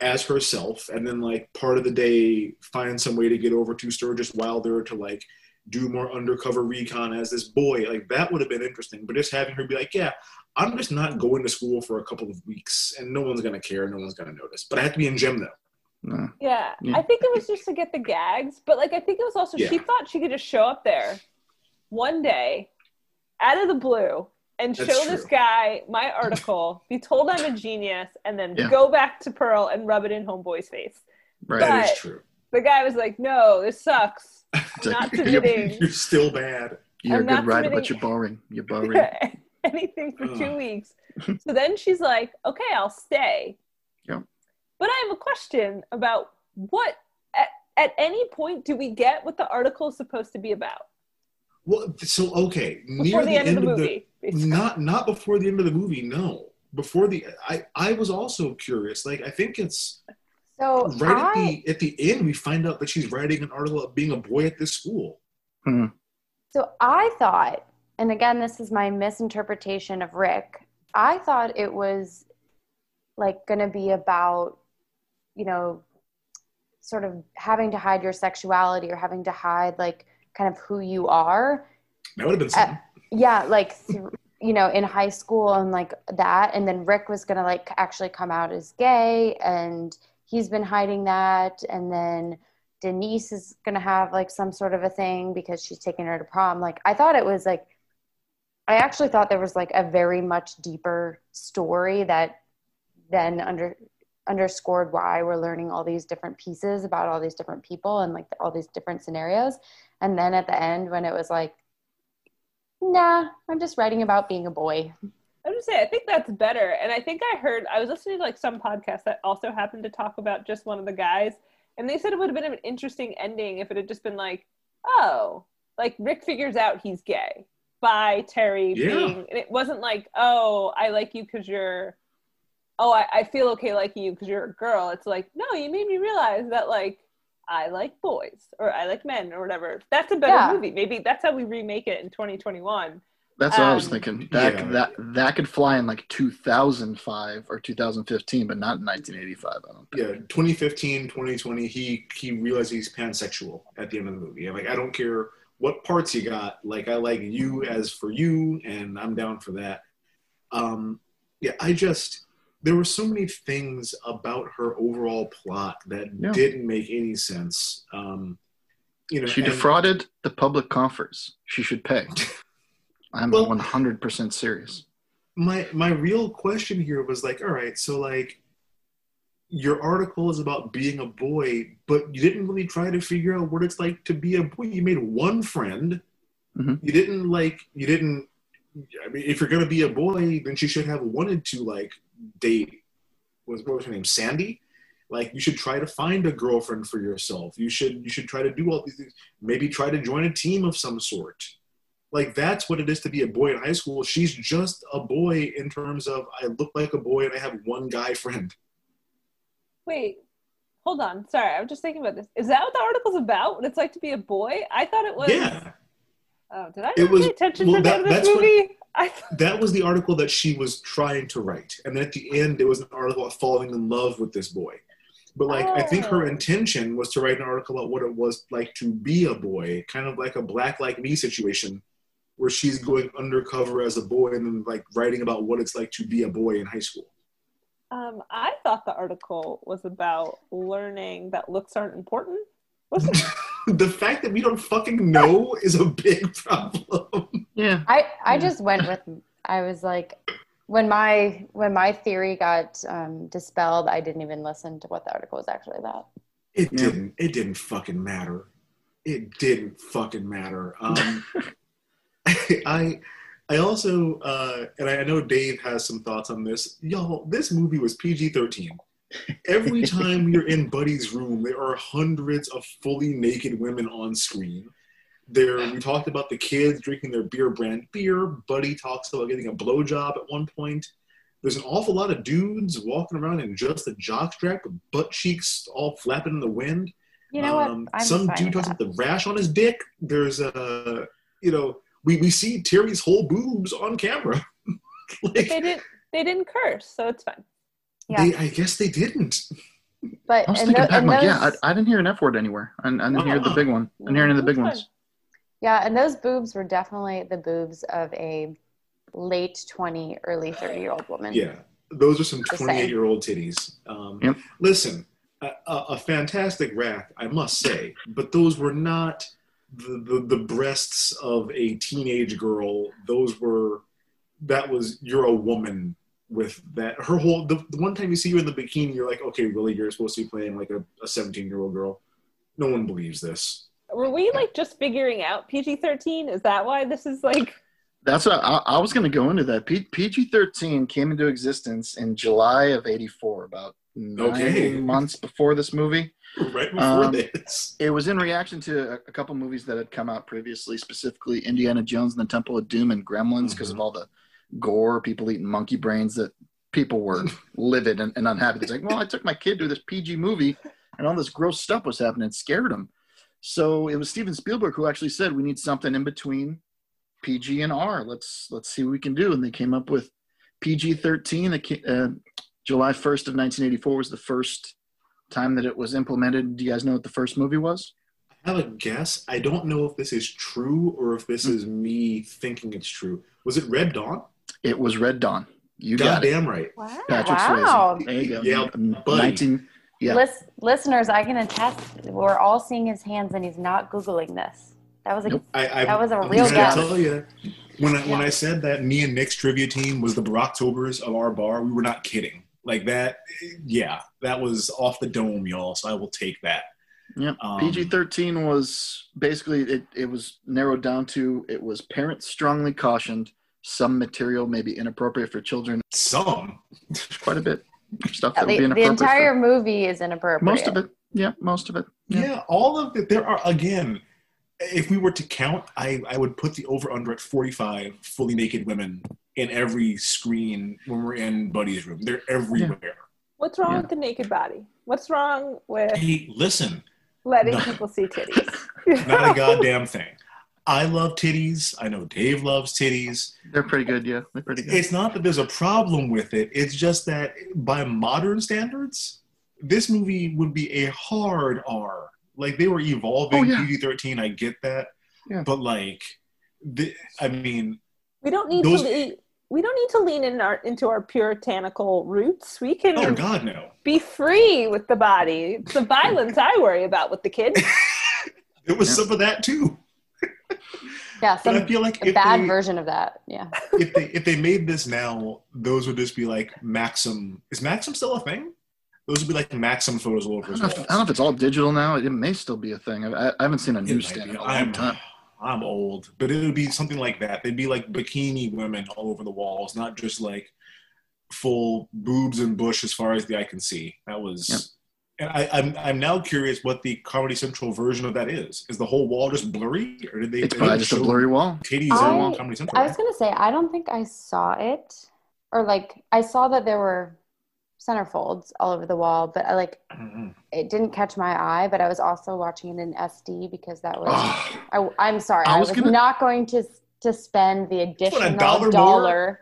as herself and then like part of the day find some way to get over to Sturgis Wilder to like do more undercover recon as this boy like that would have been interesting but just having her be like yeah I'm just not going to school for a couple of weeks and no one's gonna care no one's gonna notice but I have to be in gym though No. Yeah, Yeah. I think it was just to get the gags, but like I think it was also Yeah. she thought she could just show up there one day out of the blue and That's show this guy my article, be told I'm a genius, and then Yeah. go back to Pearl and rub it in homeboy's face. Right. that is But- true The guy was like, "No, this sucks. *laughs* I'm not *laughs* you're- submitting." you're still bad You're I'm a good writer, but you're boring. You're *laughs* boring. anything for two weeks. So then she's like, okay, I'll stay. Yeah. But I have a question about what, at, at any point, do we get what the article is supposed to be about? Well, so okay, Before near the, end, of the movie. basically. not not before the end of the movie. No, before the I I was also curious. Like I think it's So right at the at the end we find out that she's writing an article about being a boy at this school. Hmm. So I thought, and again, this is my misinterpretation of Rick. I thought it was like going to be about, you know, sort of having to hide your sexuality or having to hide like kind of who you are. That would have been something. Yeah, like th- you know, in high school and like that, and then Rick was gonna like actually come out as gay, and he's been hiding that, and then Denise is gonna have like some sort of a thing because she's taking her to prom. Like I thought it was like, I actually thought there was like a very much deeper story that then under underscored why we're learning all these different pieces about all these different people and like all these different scenarios. And then at the end, when it was like, nah, I'm just writing about being a boy. I would say I think that's better. And I think I heard I was listening to like some podcast that also happened to talk about just one of the guys, and they said it would have been an interesting ending if it had just been like, oh, like Rick figures out he's gay by Terry Yeah. being, and it wasn't like, oh, I like you because you're, oh, I, I feel okay liking you because you're a girl. It's like, no, you made me realize that like I like boys or I like men or whatever. That's a better Yeah. movie. Maybe that's how we remake it in 2021. That's what I was Um, thinking. That Yeah. that that could fly in like 2005 or 2015, but not in 1985. I don't think. Yeah, 2015, 2020, he he realized he's pansexual at the end of the movie. And like I don't care what parts you got, like I like you as for you, and I'm down for that. Um, yeah, I just there were so many things about her overall plot that Yeah. didn't make any sense. Um, you know, She and- defrauded the public coffers. She should pay. *laughs* I'm Well- 100% serious. my my real question here was like all right so like your article is about being a boy but you didn't really try to figure out what it's like to be a boy you made one friend Mhm. you didn't like you didn't i mean if you're going to be a boy then she should have wanted to like date was what was her name sandy like you should try to find a girlfriend for yourself you should you should try to do all these things maybe try to join a team of some sort like that's what it is to be a boy in high school. She's just a boy in terms of I look like a boy and I have one guy friend. Wait, hold on. Sorry, I'm just thinking about this. Is that what the article's about? What it's like to be a boy? I thought it was. Yeah, Oh, did I not It was- pay attention well, to that- end of this that's what- movie? I th- that was the article that she was trying to write, and then at the end it was an article about falling in love with this boy. But like I think her Oh. intention was to write an article about what it was like to be a boy, kind of like a black like me situation, where she's going undercover as a boy and then like writing about what it's like to be a boy in high school. um, I thought the article was about learning that looks aren't important. Wasn't *laughs* the fact that we don't fucking know is a big problem. Yeah. I I just went with I was like when my when my theory got um, dispelled, I didn't even listen to what the article was actually about. It Yeah. didn't. It didn't fucking matter. It didn't fucking matter. Um, *laughs* I, I also, uh, and I know Dave has some thoughts on this. Y'all, this movie was PG thirteen. Every time you're in Buddy's room, there are hundreds of fully naked women on screen. There, we talked about the kids drinking their beer brand beer. Buddy talks about getting a blowjob at one point. There's an awful lot of dudes walking around in just a jockstrap with butt cheeks all flapping in the wind. You know Um, what? I'm some dude talks about the rash on his dick. There's a, you know, we, we see Terry's whole boobs on camera. *laughs* like, they didn't they didn't curse, so it's fine. Yeah. they, I guess they didn't. But I was thinking, tho- Pat, and yeah, I, I didn't hear an F word anywhere. I, I didn't hear the big one. I didn't hear any of the big ones. Yeah, and those boobs were definitely the boobs of a late 20, early 30 year old woman. Yeah, those are some 28 year old titties. Um, Yep. Listen, a, a, a fantastic rack, I must say, but those were not the, the, the breasts of a teenage girl. Those were, that was, you're a woman with that. Her whole, the, the one time you see her in the bikini, you're like, okay, really, you're supposed to be playing like a 17 year old girl. No one believes this. were we like just figuring out PG thirteen? Is that why this is like? That's what I, I was going to go into that. P, PG thirteen came into existence in July of '84, about nine Okay. months before this movie. right before Um, this. It was in reaction to a, a couple movies that had come out previously, specifically Indiana Jones and the Temple of Doom and Gremlins, because of all the gore, people eating monkey brains, that people were *laughs* livid and, and unhappy. It's like, well, I took my kid to this PG movie, and all this gross stuff was happening. It scared him. So it was Steven Spielberg who actually said, "We need something in between PG and R. Let's let's see what we can do." And they came up with PG thirteen. Uh, July first of nineteen eighty four was the first time that it was implemented. Do you guys know what the first movie was? I have a guess. I don't know if this is true or if this is me thinking it's true. Was it Red Dawn? It was Red Dawn. You got it. Right. Wow. Patrick wow. Swayze. There you go. Yeah, Um, 19, yeah. Lis- listeners, I can attest. We're all seeing his hands, and he's not googling this. That was a Nope. I, I, That was a I'm real gonna guess. tell you, when I, when I said that me and Nick's trivia team was the Brocktober's of our bar, we were not kidding. Like that, yeah, that was off the dome, y'all. So I will take that. Yeah, Um, PG 13 was basically, it, it was narrowed down to it was parents strongly cautioned some material may be inappropriate for children. Some. Quite a bit. of Stuff Yeah, that would be the, the entire for- movie is inappropriate. most of it. Yeah, most of it. Yeah. all of it. There are again. If we were to count, I, I would put the over under at 45 fully naked women in every screen when we're in Buddy's room. They're everywhere. What's wrong Yeah. with the naked body? What's wrong with Hey, listen, letting No. people see titties? *laughs* not a goddamn thing. I love titties. I know Dave loves titties. They're pretty good. Yeah, they're pretty good. It's not that there's a problem with it. It's just that by modern standards, this movie would be a hard R. Like they were evolving Oh, yeah. PG-13. I get that, Yeah. but like, the, I mean, We don't need Those- to. Le- we don't need to lean in our into our puritanical roots. We can oh god, no. be free with the body. It's the violence I worry about with the kids. *laughs* There was Yeah. some of that too. Yeah, But some I feel like a if bad they, version of that. Yeah. if they if they made this now, those would just be like Maxim. Is Maxim still a thing? Those would be like Maxim photos all over I don't, know if. I don't know if it's all digital now. It may still be a thing. I, I haven't seen a It newsstand in a long I'm, time. I'm old, but it would be something like that. They'd be like bikini women all over the walls, not just like full boobs and bush as far as the eye can see. That was, and I, I'm I'm now curious what the Comedy Central version of that is. Is the whole wall just blurry, or did they? It's did probably just a blurry wall. Titties I- on Comedy Central. I was gonna say I don't think I saw it, or like I saw that there were centerfolds all over the wall, but I like Mhm. it didn't catch my eye. But I was also watching it in SD because that was. I, I'm sorry, I I was was, gonna- not going to to spend the additional dollar more? dollar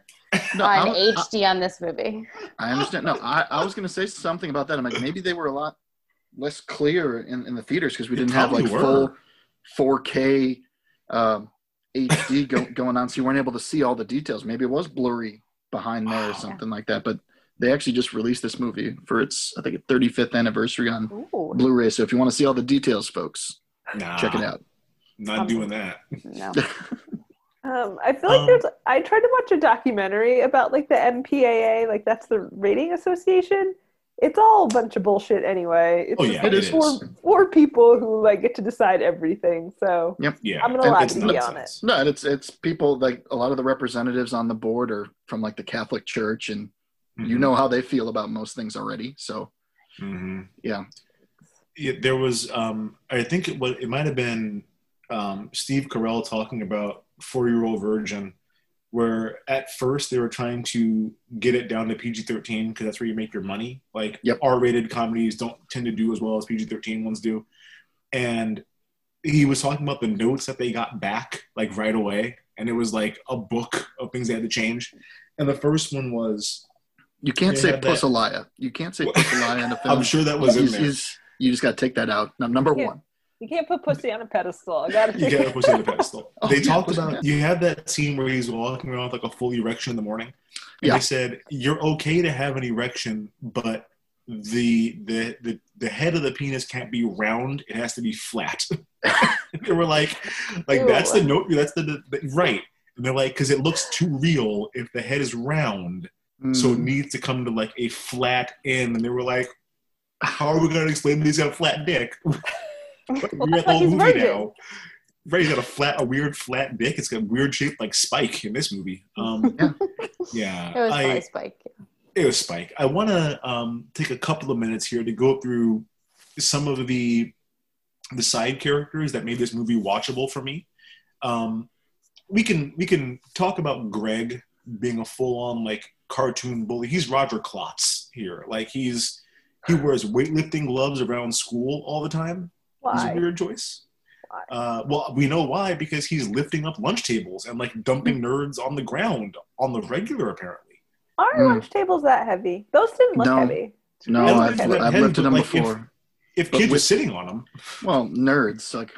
no, on I- HD on this movie. I understand. No, I, I was going to say something about that. I'm like, maybe they were a lot less clear in, in the theaters because we didn't have like probably full 4K um, HD go, *laughs* going on, so you weren't able to see all the details. Maybe it was blurry behind there or Wow. *sighs* something like that. But they actually just released this movie for its, I think, 35th anniversary on Ooh, Blu-ray. So if you want to see all the details, folks, Nah, check it out. Not doing that. no. *laughs* Um, I feel like Um, there's. I tried to watch a documentary about like the MPAA, like that's the rating association. It's all a bunch of bullshit anyway. It's Oh, yeah, like it is. four, four people who like get to decide everything. So yep. Yeah, I'm gonna And allow it's to be on it. No, and it's it's people like a lot of the representatives on the board are from like the Catholic Church, and you Mhm. know how they feel about most things already. So hmm yeah, Yeah, there was um i think it was it might have been um steve carell talking about four year old virgin where at first they were trying to get it down to pg-13 because that's where you make your money like Yep. r-rated comedies don't tend to do as well as pg-13 ones do and he was talking about the notes that they got back like right away and it was like a book of things they had to change and the first one was you can't say had Pussalaya. You can't say Pussalaya in a *laughs* film. i'm sure that was in there he's- you just got to take that out. Num- Number Yeah. one. You can't put pussy on a pedestal. I gotta You take can't push it on the *laughs* pedestal. Oh, they yeah, talked about you have that scene where he's walking around with like a full erection in the morning. And Yeah. they said you're okay to have an erection, but the the the the head of the penis can't be round; it has to be flat. *laughs* they were like, like Ew. that's the note. That's the, the, the- right. And they're like, because it looks too real if the head is round, so it Mm. needs to come to like a flat end. And they were like, how are we going to explain these he's got flat dick? *laughs* But Well, we're that's why he's whole movie virgin. now. Right, he's got a flat, a weird flat dick. It's got a weird shaped like Spike in this movie. Um, *laughs* Yeah. yeah, It was I- probably Spike. it was Spike. I want to um, take a couple of minutes here to go through some of the the side characters that made this movie watchable for me. Um, we can we can talk about Greg being a full on like cartoon bully. He's Roger Klotz here. Like he's he wears weightlifting gloves around school all the time. It's a Why? weird choice. Why? Uh, well, we know why because he's lifting up lunch tables and like dumping nerds on the ground on the regular, apparently. Aren't Mm. lunch tables that heavy? Those didn't look No. heavy. No, Yeah, I've, but- I've heavy, lifted them like, before. If But kids are with- sitting on them, Well, nerds, like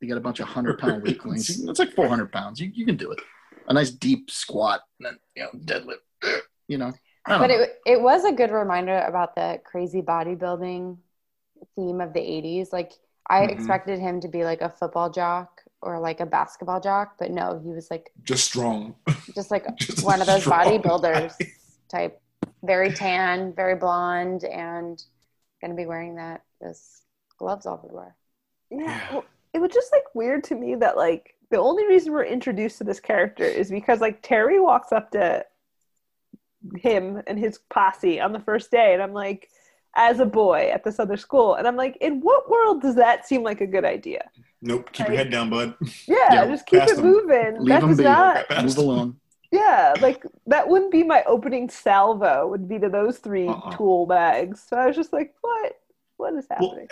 you got a bunch of hundred pound *laughs* weaklings. You- It's like four hundred pounds. You, you can do it. A nice deep squat, and then you know deadlift. *clears throat* You know, But know. it it was a good reminder about the crazy bodybuilding theme of the 80s. Like I Mhm. expected him to be like a football jock or like a basketball jock, but no, he was like just strong. *laughs* just like Just one of those bodybuilders guy. *laughs* type, very tan, very blonde, and gonna be wearing that those gloves everywhere. Yeah. Yeah. Well, it was just like weird to me that like the only reason we're introduced to this character is because like Terry walks up to him and his posse on the first day, and I'm like, as a boy at this other school, and I'm like, in what world does that seem like a good idea? Nope. Keep your head down, bud. Yeah, *laughs* Yeah, just keep it them. moving. Leave that them does be. not. Past Move along. Yeah, like that wouldn't be my opening salvo. Would be to those 3 Uh-uh. tool bags. So I was just like, what? What is Well, happening?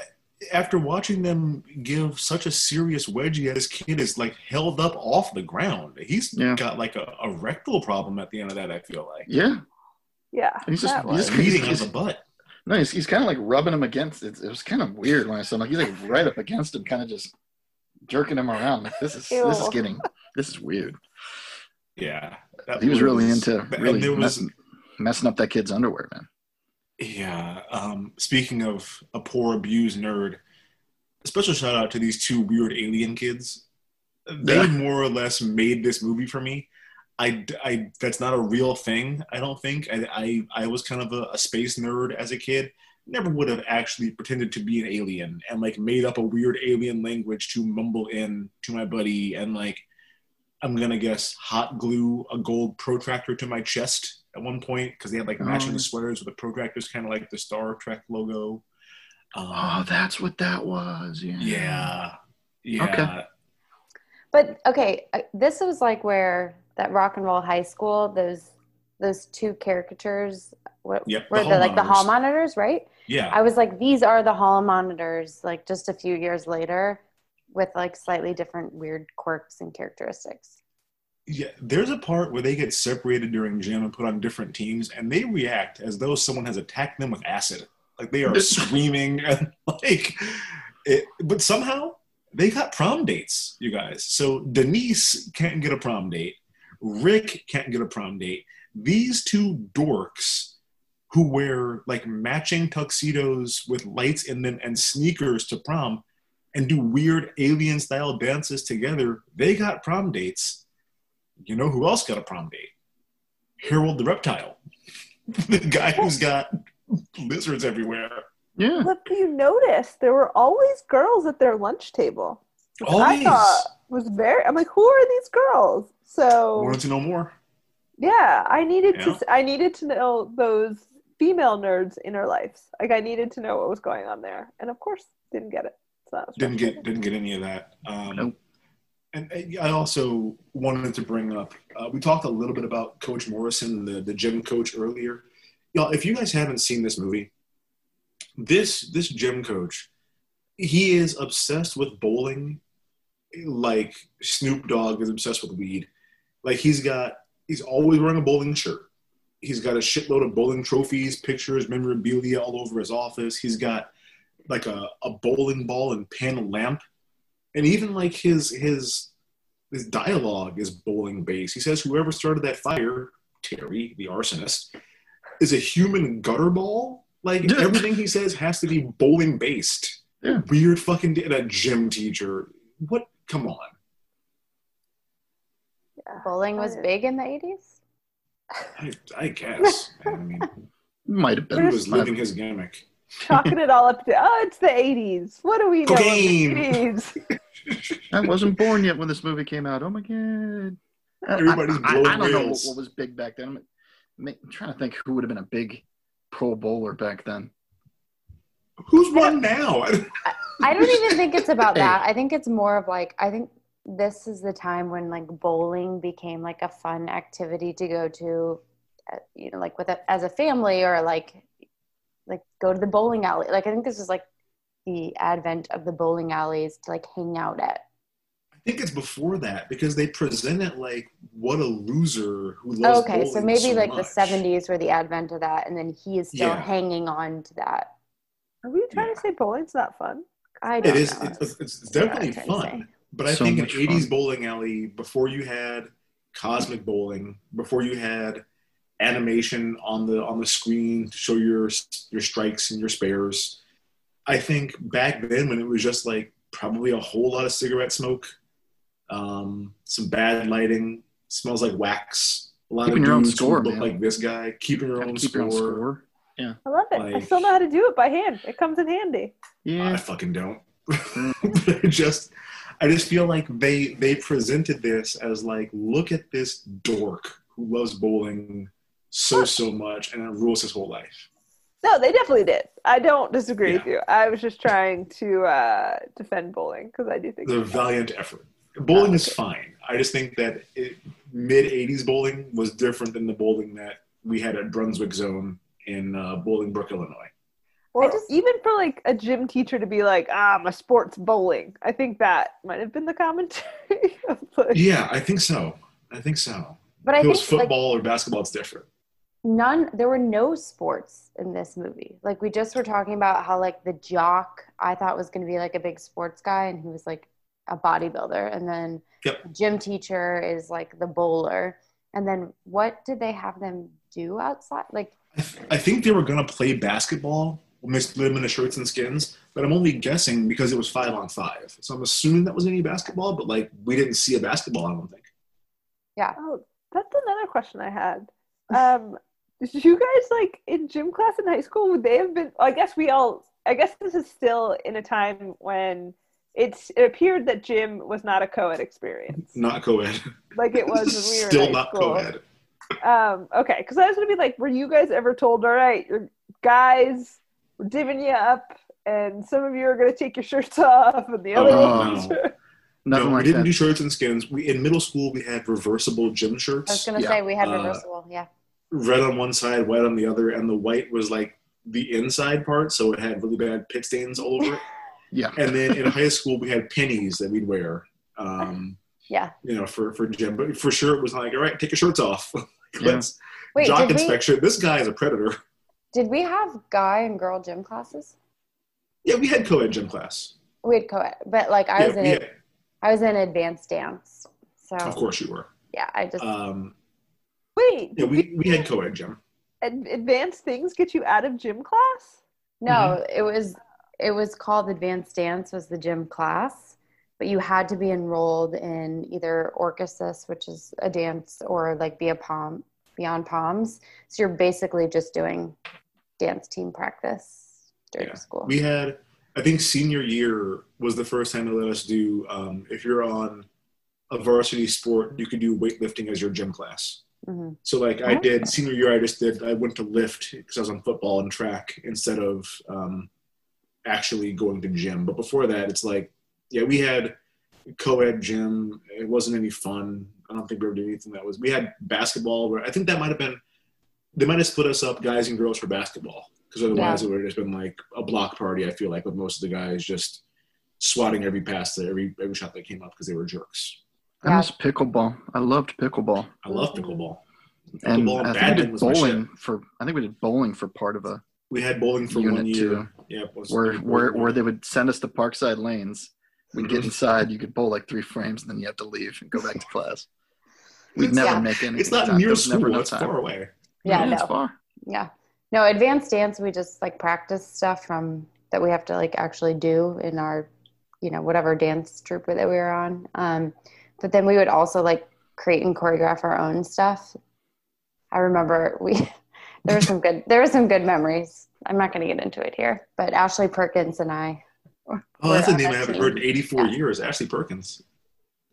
after watching them give such a serious wedgie as this kid is like held up off the ground, he's Yeah. got like a, a rectal problem at the end of that. I feel like Yeah, yeah, he's just- that he's was. just- bleeding on he's- the butt. No, he's, he's kind of like rubbing him against. It, it was kind of weird when I saw him. Like he's like right up against him, kind of just jerking him around. Like this is this is getting this is weird. Yeah, He was really into really there was messing, messing up that kid's underwear, man. Yeah. Um, speaking of a poor abused nerd, a special shout out to these two weird alien kids. They Yeah. more or less made this movie for me. I, I that's not a real thing. I don't think. I I, I was kind of a, a space nerd as a kid. Never would have actually pretended to be an alien and like made up a weird alien language to mumble in to my buddy and like I'm gonna guess hot glue a gold protractor to my chest at one point because they had like matching Oh. sweaters with the protractors, kind of like the Star Trek logo. Um, Oh, that's what that was. Yeah. yeah, yeah. Okay. But okay, uh, this was like where that rock and roll high school, those those two caricatures what Yep, were the like the hall monitors. monitors, right? Yeah, I was like, these are the hall monitors, like just a few years later, with like slightly different weird quirks and characteristics. yeah. There's a part where they get separated during gym and put on different teams, and they react as though someone has attacked them with acid. Like they are *laughs* screaming and like it. But somehow they got prom dates, you guys. So Denise can't get a prom date. Rick can't get a prom date. These two dorks who wear like matching tuxedos with lights in them and sneakers to prom and do weird alien style dances together, they got prom dates. You know who else got a prom date? Harold the reptile. *laughs* the guy who's got lizards everywhere. Yeah. Look, you noticed there were always girls at their lunch table. which I thought was very. I'm like, who are these girls? So Wanted to know more. yeah, I needed Yeah. to. I needed to know those female nerds' inner lives. Like I needed to know what was going on there, and of course, didn't get it. So that was Didn't get didn't get any of that. Um, Nope. And uh, I also wanted to bring up. Uh, we talked a little bit about Coach Morrison, the the gym coach earlier. Y'all, if you guys haven't seen this movie, this this gym coach, he is obsessed with bowling, like Snoop Dogg is obsessed with weed. Like he's got, he's always wearing a bowling shirt. He's got a shitload of bowling trophies, pictures, memorabilia all over his office. He's got like a, a bowling ball and pen lamp, and even like his his his dialogue is bowling based. He says, "Whoever started that fire, Terry, the arsonist, is a human gutter ball." Like everything he says has to be bowling based. Yeah. Weird fucking d- that gym teacher. What? Come on. Bowling was big in the 80s. I, I guess. I mean, *laughs* Might have been. he was living his gimmick. chalking it all up to oh, it's the '80s. What do we know? Cocaine. 80s? *laughs* I wasn't born yet when this movie came out. Oh my god! Everybody's I, I, I blowing don't know what, what was big back then. I'm, I'm trying to think who would have been a big pro bowler back then. Who's one now? *laughs* I don't even think it's about Hey. that. I think it's more of like I think this is the time when like bowling became like a fun activity to go to, uh, you know, like with a, as a family or like like go to the bowling alley. Like I think this is like the advent of the bowling alleys to like hang out at. I think it's before that because they present it like what a loser who loves okay, so bowling maybe so like much. the 70s were the advent of that and then he is still Yeah. hanging on to that. Are we trying to say bowling's not fun? I don't is. know. It's, it's, it's Yeah, definitely I'm trying to say. fun. But I So think an much 80s fun. bowling alley, before you had cosmic bowling, before you had animation on the on the screen to show your your strikes and your spares, I think back then when it was just like probably a whole lot of cigarette smoke, um, some bad lighting, smells like wax. A lot Keeping of your own dudes who score, look man. like this guy, keeping your own keep score. your own score. Yeah. I love it. I still know how to do it by hand. It comes in handy. Yeah. I fucking don't. I *laughs* just I just feel like they they presented this as like look at this dork who loves bowling so so much and it rules his whole life. No, they definitely did. I don't disagree with you. I was just trying to uh, defend bowling because I do think The valiant effort. Bowling is fine. I just think that mid '80s bowling was different than the bowling that we had at Brunswick Zone in uh, Bolingbrook, Illinois. Or even for like a gym teacher to be like, ah, my sport's bowling. I think that might have been the commentary. *laughs* like, Yeah, I think so. I think so. But I if it was think, like- football or basketball, it's different. none there were no sports in this movie like we just were talking about how like the jock i thought was going to be like a big sports guy and he was like a bodybuilder and then Yep. gym teacher is like the bowler and then what did they have them do outside like I think they were gonna play basketball they split them into shirts and skins, but I'm only guessing because it was five on five. So I'm assuming that was any basketball, but like we didn't see a basketball. I don't think. yeah Oh, that's another question I had. Um, did you guys like in gym class in high school? Would they have been? I guess we all. I guess this is still in a time when it's it appeared that gym was not a co-ed experience, Not co-ed. like it was *laughs* when we were Still in high not school. co-ed. Um, okay, because I was gonna be like, were you guys ever told, all right, guys, we're divvying you up, and some of you are gonna take your shirts off, and the other Oh, ones. no. *laughs* Nothing no, like we didn't that. do shirts and skins. We in middle school we had reversible gym shirts. i was going to Yeah. say we had Uh, reversible yeah red on one side, white on the other, and the white was like the inside part, so it had really bad pit stains all over it. *laughs* Yeah. And then in high school we had pennies that we'd wear. Um, yeah you know, for for gym, but for sure it was like, all right, take your shirts off. *laughs* Yeah. Let's wait jock did we, inspection. This guy is a predator. Did we have guy and girl gym classes Yeah, we had co-ed gym class. we had co-ed but like i Yeah, was in had- i was in advanced dance so of course you were. yeah i just Um, Wait, yeah, we, we had co-ed gym. advanced things get you out of gym class? No, Mm-hmm. it was it was called Advanced Dance was the gym class, but you had to be enrolled in either Orchesis, which is a dance, or like be a palm beyond palms. So you're basically just doing dance team practice during Yeah. school. We had, I think senior year was the first time they let us do, um, if you're on a varsity sport, you could do weightlifting as your gym class. Mhm. So like I did senior year, I just did, I went to lift because I was on football and track instead of um, actually going to gym. But before that, it's like, yeah, we had co-ed gym. It wasn't any fun. I don't think we ever did anything that was, we had basketball where I think that might've been, they might have split us up guys and girls for basketball because otherwise Yeah. it would have just been like a block party. I feel like with most of the guys just swatting every pass that every every shot that came up because they were jerks. I miss pickleball. I loved pickleball. I love pickleball. And Pickleball and I think we badminton did was my bowling for. I think we did bowling for part of a We had bowling for unit one year. too. Yeah, was- where where where they would send us to Parkside Lanes. We'd get Mhm. inside. You could bowl like three frames, and then you have to leave and go back to class. We'd never Yeah. make any. It's not time. near There never school. enough It's time. far away. yeah, it's no. far. Yeah. No, advanced dance we just like practice stuff from that we have to like actually do in our, you know, whatever dance troupe that we were on. Um, but then we would also like create and choreograph our own stuff. I remember we *laughs* there were some good there were some good memories. I'm not going to get into it here, but Ashley Perkins and I. were- Oh, that's a on name I haven't team. heard in 84 Yeah. years. Ashley Perkins.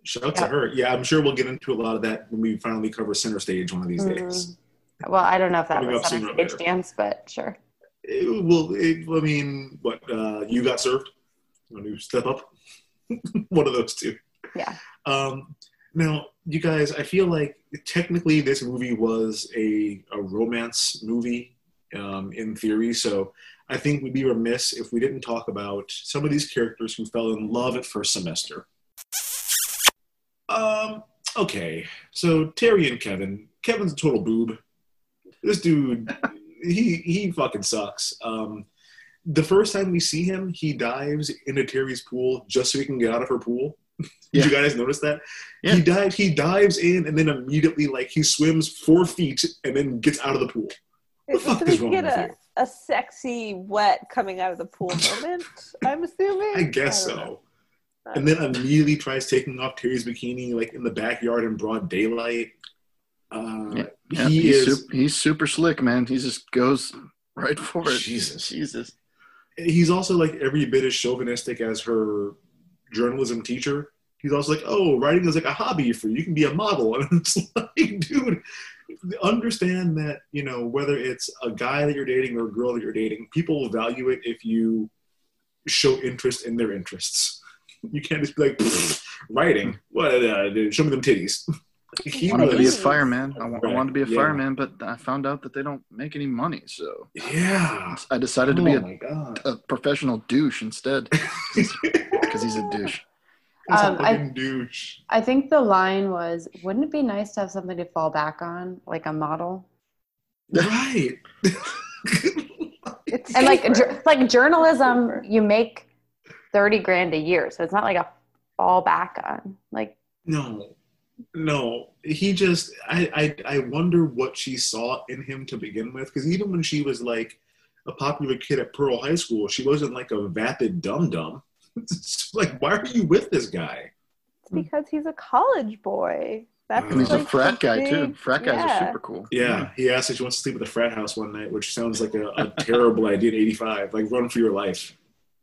Shout to Yeah. her. Yeah, I'm sure we'll get into a lot of that when we finally cover Center Stage one of these Mhm. days. Well, I don't know if that Coming was up on sooner a stage dance, but sure. It, well, it, I mean, what? Uh, you got served? When you step up? *laughs* one of those two. Yeah. Um, now, you guys, I feel like technically this movie was a, a romance movie um, in theory. So I think we'd be remiss if we didn't talk about some of these characters who fell in love at first semester. Um, okay, so Terry and Kevin. Kevin's a total boob. This dude, *laughs* he he fucking sucks. Um, the first time we see him, he dives into Terry's pool just so he can get out of her pool. *laughs* Did you guys notice that? Yeah. He dives. He dives in and then immediately, like, he swims four feet and then gets out of the pool. It's fuck so is we can wrong get with a, you? a sexy wet coming out of the pool moment. I'm *laughs* assuming. I guess don't so. know. And then immediately tries taking off Terry's bikini, like in the backyard in broad daylight. Uh, Yeah, yeah, he he's, is. sup- he's super slick, man. He just goes right for it. Jesus. Jesus. He's also like every bit as chauvinistic as her journalism teacher. He's also like, oh, writing is like a hobby for you. You can be a model. *laughs* And it's like, dude, understand that, you know, whether it's a guy that you're dating or a girl that you're dating, people will value it if you show interest in their interests. You can't just be like, *laughs* writing. What? Uh, dude, show me them titties. *laughs* He I wanted to be a fireman. I, wa- I Right, wanted to be a yeah. fireman, but I found out that they don't make any money. So Yeah. I decided to oh be a, a professional douche instead *laughs* because he's a douche. Um, a I- douche. I think the line was, "Wouldn't it be nice to have something to fall back on, like a model?" Right. And like, safer. like journalism, you make thirty grand a year, so it's not like a fall back on. Like, No, no. He just, I, I, I wonder what she saw in him to begin with. Because even when she was like a popular kid at Pearl High School, she wasn't like a vapid dum dum. *laughs* Like, why are you with this guy? It's because he's a college boy. That's And he's a frat the guy too. Frat guys yeah. are super cool. Yeah, he asked if she wants to sleep at the frat house one night, which sounds like a, a terrible *laughs* idea in 85. Like, run for your life,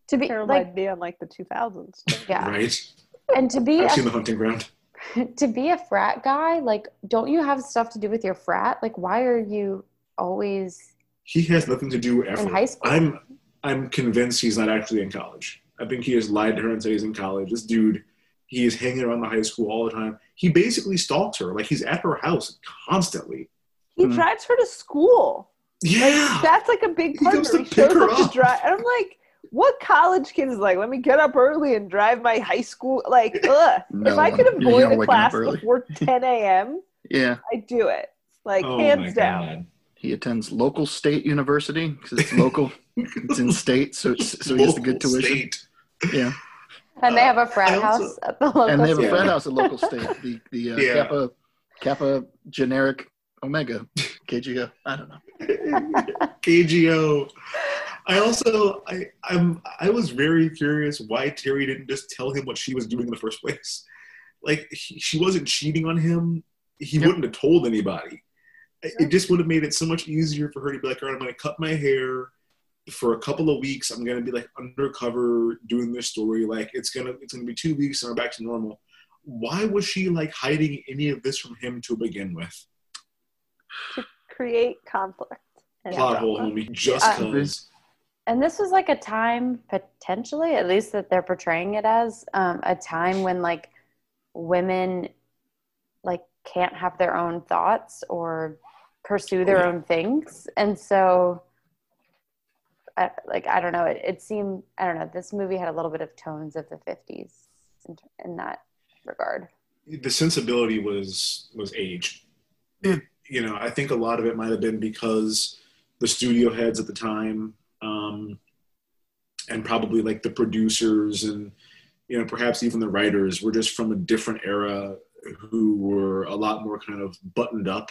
to be Terrible like, idea in like the 2000s. yeah, right? and to be I've a seen the hunting ground. *laughs* to be a frat guy, like, don't you have stuff to do with your frat? Like, why are you always He has nothing to do ever. in high school? I'm I'm convinced he's not actually in college. I think he has lied to her and said he's in college. This dude, he is hanging around the high school all the time. He basically stalks her. Like he's at her house constantly. He Hmm. drives her to school. Yeah. That's like a big He part goes of it. to He pick her up to up. drive. And I'm like, what college kid is like, let me get up early and drive my high school? Like, *laughs* ugh. No if I could avoid not a class before *laughs* 10 a.m., Yeah, I do it. Like, oh hands down. god. he attends local state university because it's local. *laughs* it's in state, so it's, so he has the good tuition. state. Yeah, and they have a frat I also- house at the local. and they have a frat house at local state. The the uh, Yeah. Kappa Kappa generic Omega KGO. I don't know. KGO. I also I I'm I was very curious why Terry didn't just tell him what she was doing in the first place. Like he, she wasn't cheating on him. He Yep. wouldn't have told anybody. It it just would have made it so much easier for her to be like, all right, I'm going to cut my hair for a couple of weeks. I'm going to be like undercover doing this story. Like it's gonna it's gonna be two weeks and we're back to normal. Why was she like hiding any of this from him to begin with? To create conflict. Plot hole, homie. Just Uh, cause. And this was like a time potentially at least that they're portraying it as um, a time when like women like can't have their own thoughts or pursue their own things. And so I, like i don't know. It, it seemed i don't know this movie had a little bit of tones of the 50s in, in that regard. The sensibility was was age. You know, I think a lot of it might have been because the studio heads at the time, um, and probably like the producers and you know perhaps even the writers were just from a different era who were a lot more kind of buttoned up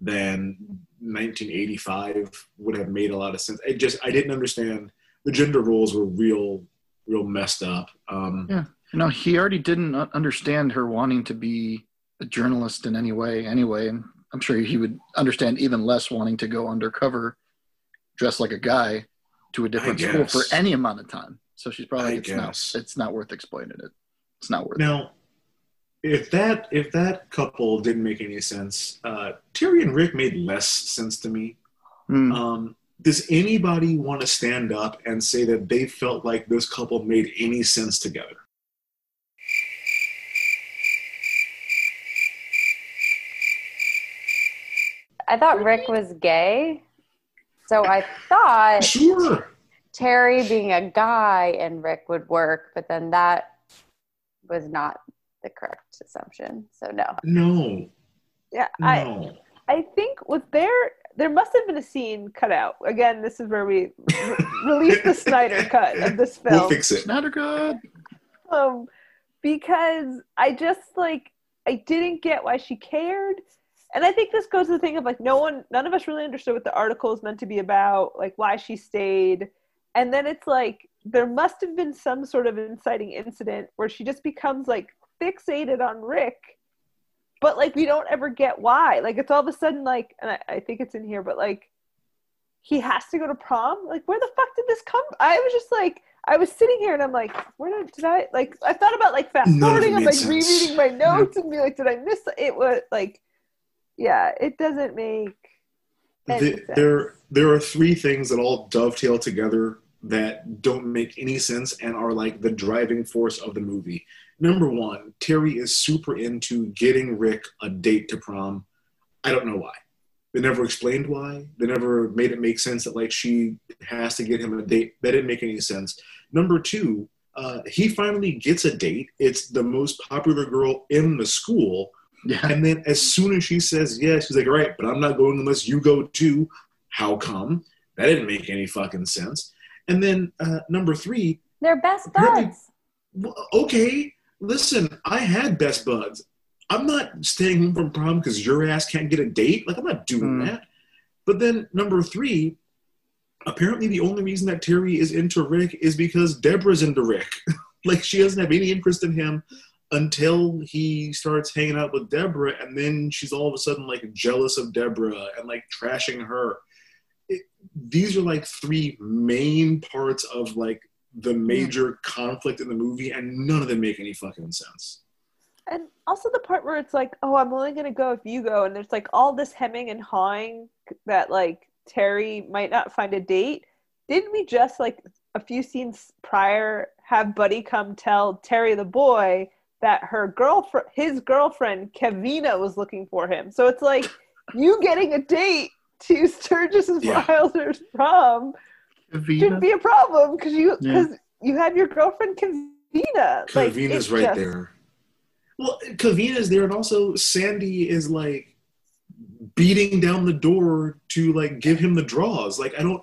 than 1985 would have made a lot of sense. I just I didn't understand the gender roles were real real messed up. Um, Yeah. You know, he already didn't understand her wanting to be a journalist in any way, anyway, and I'm sure he would understand even less wanting to go undercover, dressed like a guy, to a different school for any amount of time. So she's probably I like, it's not, guess. it's not worth explaining it. It's not worth it. Now, if that if that couple didn't make any sense, uh, Terry and Rick made less sense to me. Hmm. Um, does anybody want to stand up and say that they felt like this couple made any sense together? I thought Rick was gay. So I thought Sure. Terry being a guy and Rick would work, but then that was not the correct assumption. So no. No. Yeah, I No. I think with there there must have been a scene cut out. Again, this is where we re- release the Snyder cut of this *laughs* film. We'll fix it. Snyder Cut. um, because I just like I didn't get why she cared, and I think this goes to the thing of like no one, none of us really understood what the article is meant to be about, like why she stayed, and then it's like there must have been some sort of inciting incident where she just becomes like fixated on Rick, but like we don't ever get why. Like it's all of a sudden like, and I, I think it's in here, but like he has to go to prom. Like where the fuck did this come? I was just like. I was sitting here and I'm like, where did, did I like? I thought about like fast None of it forwarding. I'm like sense. rereading my notes and be like, did I miss it? Was like, yeah, it doesn't make. any The- there there are three things that all dovetail together that don't make any sense and are like the driving force of the movie. Number one, Terry is super into getting Rick a date to prom. I don't know why. They never explained why. They never made it make sense that like she has to get him a date. That didn't make any sense. Number two, uh, he finally gets a date. It's the most popular girl in the school. Yeah. And then as soon as she says yes, she's like, all right, but I'm not going unless you go too. How come? That didn't make any fucking sense. And then uh, number three, They're best buds. well, okay, listen, I had best buds. I'm not staying home from prom because your ass can't get a date. Like, I'm not doing Hmm. that. But then number three, apparently the only reason that Terry is into Rick is because Deborah's into Rick. *laughs* like, she doesn't have any interest in him until he starts hanging out with Deborah, and then she's all of a sudden like jealous of Deborah and like trashing her. It, these are like three main parts of like the hmm. major conflict in the movie, and none of them make any fucking sense. And also the part where it's like, oh, I'm only gonna go if you go, and there's like all this hemming and hawing that like Terry might not find a date. Didn't we just like a few scenes prior have Buddy come tell Terry the boy that her girlfriend, his girlfriend Kevina, was looking for him? So it's like you getting a date to Sturgis and Yeah. Wilder's prom shouldn't be a problem because you Yeah. because you have your girlfriend Kavina. Like, Kavina's right just- there. Well, Kavina's there, and also Sandy is like beating down the door to like give him the draws. Like I don't.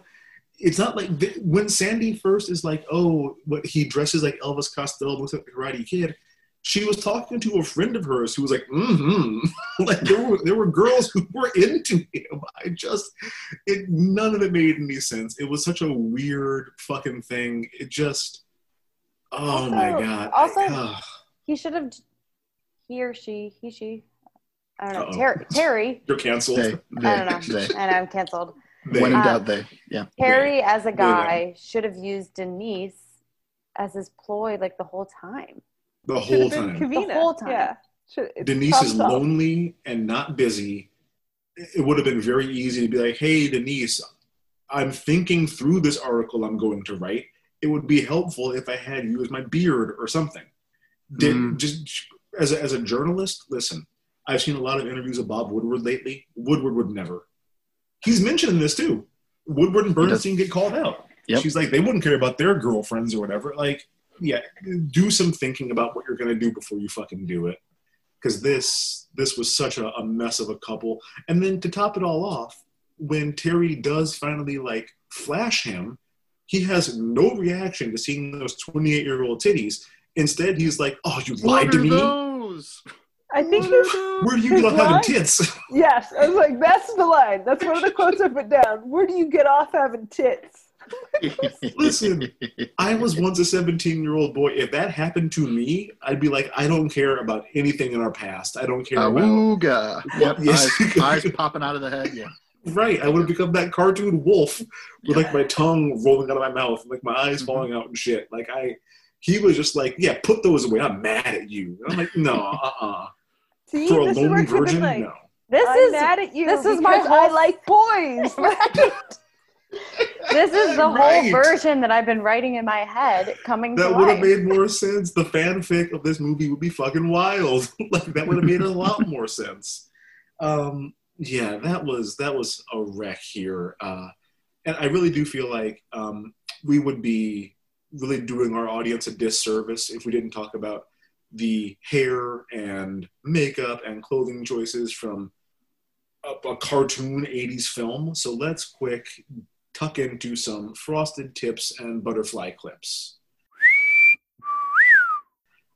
It's not like th- when Sandy first is like, oh, what he dresses like Elvis Costello, looks like a Karate Kid. She was talking to a friend of hers who was like, mm-hmm. *laughs* like there were there were girls who were into him. I just, it none of it made any sense. It was such a weird fucking thing. It just, oh my god. also- I- ugh. He should have, he or she, he, she, I don't know, Uh-oh. Terry, Terry, You're canceled. They, they, I don't know, they. I know I'm canceled. When in Uh, doubt, they. Yeah. Terry, as a guy, should have used Denise as his ploy like the whole time. The whole time. Kavina. The whole time. Yeah. Should, Denise is solved. lonely and not busy. It would have been very easy to be like, hey, Denise, I'm thinking through this article I'm going to write. It would be helpful if I had you as my beard or something. Did Mm. just as a, as a journalist, listen. I've seen a lot of interviews of Bob Woodward lately. Woodward would never. He's mentioning this too. Woodward and. Bernstein get called out. Yep. She's like, they wouldn't care about their girlfriends or whatever. Like, yeah, do some thinking about what you're going to do before you fucking do it. Because this this was such a, a mess of a couple. And then to top it all off, when Terry does finally like flash him, he has no reaction to seeing those 28 year old titties. Instead, he's like, "Oh, you lied to me. those? I think What his, Where do you get off having tits?" Yes, I was like, that's the line. That's one of the quotes I put down. Where do you get off having tits? Listen, I was once a 17 year old boy. If that happened to me, I'd be like, I don't care about anything in our past. I don't care about. Awooga. Yep, Yes. eyes, eyes popping out of the head. Yeah. Right, I would have become that cartoon wolf with like my tongue rolling out of my mouth, and, like my eyes falling out and shit. Like I, he was just like, yeah, put those away. I'm mad at you. And I'm like, no, *laughs* uh, uh See, For a this is where lonely virgin, like, no. This I'm is mad at you. this is my because I like boys. *laughs* this is the Right. whole version that I've been writing in my head coming That would have made more sense. The fanfic of this movie would be fucking wild. *laughs* like that would have made a lot *laughs* more sense. Um, yeah, that was that was a wreck here, uh, and I really do feel like um, we would be really doing our audience a disservice if we didn't talk about the hair and makeup and clothing choices from a, a cartoon 80s film. So let's quick tuck into some frosted tips and butterfly clips.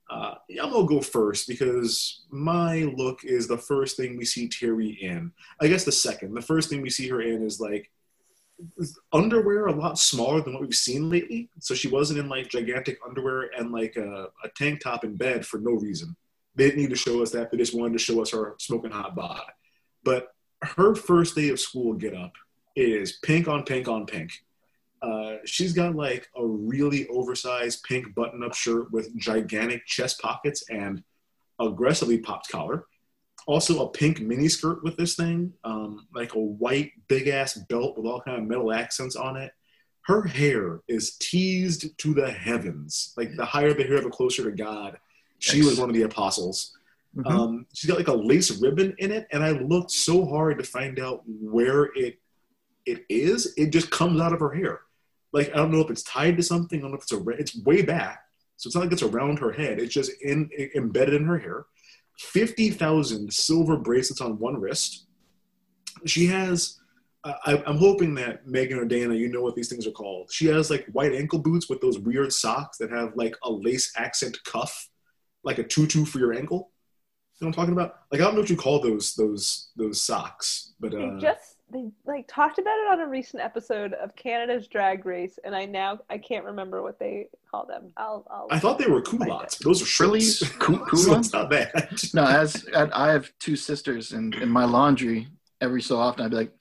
Uh, I'm gonna go first because my look is the first thing we see Terry in. I guess the second. The first thing we see her in is like underwear a lot smaller than what we've seen lately. So she wasn't in like gigantic underwear and like a, a tank top in bed for no reason. They didn't need to show us that. They just wanted to show us her smoking hot bod. But her first day of school get up is pink on pink on pink. Uh, she's got like a really oversized pink button up shirt with gigantic chest pockets and aggressively popped collar. Also, a pink mini skirt with this thing, um, like a white big ass belt with all kind of metal accents on it. Her hair is teased to the heavens. Like the higher the hair, the closer to God. She was one of the apostles. Mhm. Um, she's got like a lace ribbon in it, and I looked so hard to find out where it it is. It just comes out of her hair. Like I don't know if it's tied to something. I don't know if it's a. It's way back, so it's not like it's around her head. It's just in embedded in her hair. Fifty thousand silver bracelets on one wrist. She has. I, I'm hoping that Megan or Dana, you know what these things are called. She has like white ankle boots with those weird socks that have like a lace accent cuff, like a tutu for your ankle. You know what I'm talking about? Like I don't know what you call those those those socks, but uh, just they like talked about it on a recent episode of Canada's Drag Race, and I now I can't remember what they call them. I'll. I'll I thought they were culottes. Those are Frillies? shirts. Coo- *laughs* so culottes? not bad. No, as I I have two sisters, and in my laundry, every so often I'd be like,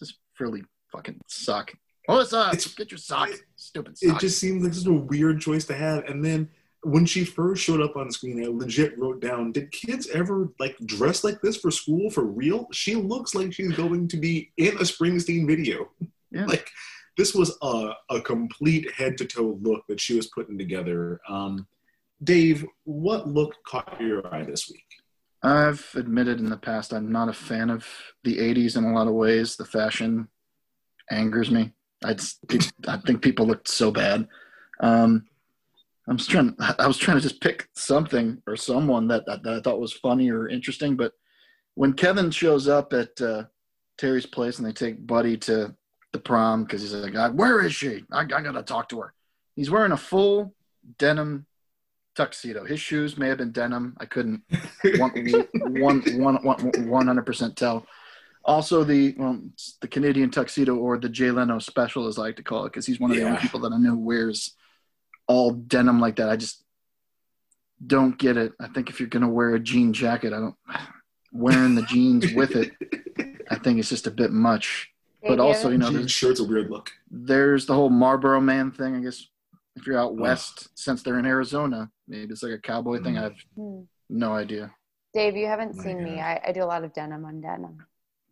"This frilly fucking sock. Oh, it's uh, It's- get your sock, stupid It just seems like such a weird choice to have. And then when she first showed up on screen, I legit wrote down, did kids ever like dress like this for school for real? She looks like she's going to be in a Springsteen video. Yeah. *laughs* Like this was a, a complete head to toe look that she was putting together. Um, Dave, what look caught your eye this week? I've admitted in the past I'm not a fan of the '80s in a lot of ways. The fashion angers me. I just, I think people looked so bad. Um, I'm trying. I was trying to just pick something or someone that, that, that I thought was funny or interesting. But when Kevin shows up at uh, Terry's place and they take Buddy to the prom because he's like, "Ah, "Where is she? I, I gotta talk to her." He's wearing a full denim tuxedo. His shoes may have been denim. I couldn't one *laughs* one one one one hundred percent tell. Also, the well, the Canadian tuxedo or the Jay Leno special, as I like to call it, because he's one of the only people that I know wears all denim like that. I just don't get it. I think if you're gonna wear a jean jacket, I don't *sighs* wearing the jeans with it. *laughs* I think it's just a bit much. But also, you know, Jean there's, shirt's a weird look. there's the whole Marlboro Man thing. I guess if you're out Ugh. west, since they're in Arizona, maybe it's like a cowboy thing. Mm. I have Hmm. no idea. Dave, you haven't My seen me. I, I do a lot of denim on denim.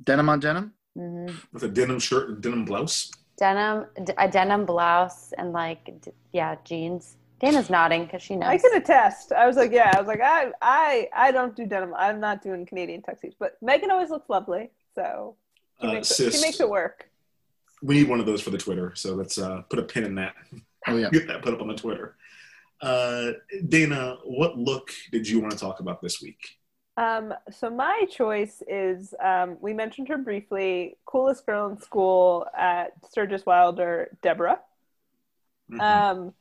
Denim on denim. hmm With a denim shirt and denim blouse. Denim, d- a denim blouse, and like, yeah, jeans. Dana's nodding because she knows. I can attest. I was like, yeah, I was like, I, I, I don't do denim. I'm not doing Canadian tuxedos, but Megan always looks lovely, so she, Uh, makes, it, she makes it work. We need one of those for the Twitter, so let's uh, put a pin in that. *laughs* Oh yeah. Get that put up on the Twitter. Uh, Dana, what look did you want to talk about this week? Um, so my choice is um, we mentioned her briefly. Coolest girl in school at Sturgis Wilder, Deborah. Mhm. Um,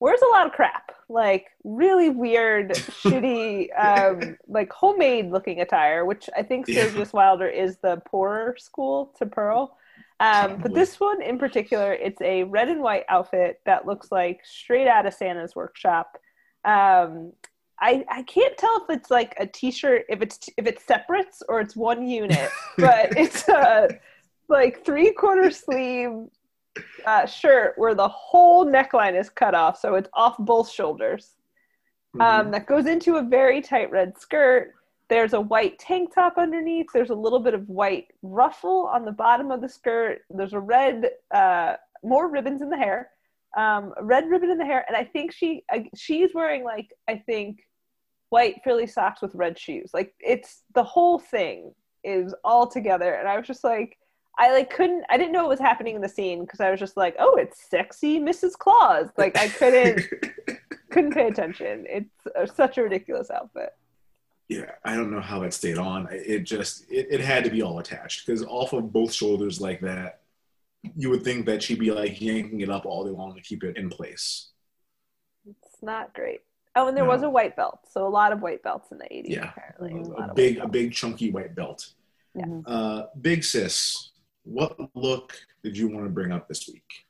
wears a lot of crap, like really weird, *laughs* shitty, um, like homemade looking attire, which I think Yeah. Sturgis Wilder is the poorer school to Pearl. Um, but this one in particular, it's a red and white outfit that looks like straight out of Santa's workshop. Um, I I can't tell if it's like a T-shirt, if it's if it's separates or it's one unit, *laughs* but it's a like three quarter sleeve uh, shirt where the whole neckline is cut off, so it's off both shoulders. Um, that goes into a very tight red skirt. There's a white tank top underneath. There's a little bit of white ruffle on the bottom of the skirt. There's a red, uh, more ribbons in the hair, um, red ribbon in the hair, and I think she she's wearing like I think white frilly socks with red shoes. Like it's the whole thing is all together, and I was just like, I like couldn't I didn't know what was happening in the scene because I was just like, oh, it's sexy Mrs. Claus. Like I couldn't *laughs* couldn't pay attention. It's uh, such a ridiculous outfit. Yeah, I don't know how that stayed on. It just it, it had to be all attached because off of both shoulders like that, you would think that she'd be like yanking it up all day long to keep it in place. It's not great. Oh, and there No. was a white belt, so a lot of white belts in the 80s Yeah, apparently. a, lot a big a big chunky white belt. Yeah. Uh, big sis, what look did you want to bring up this week?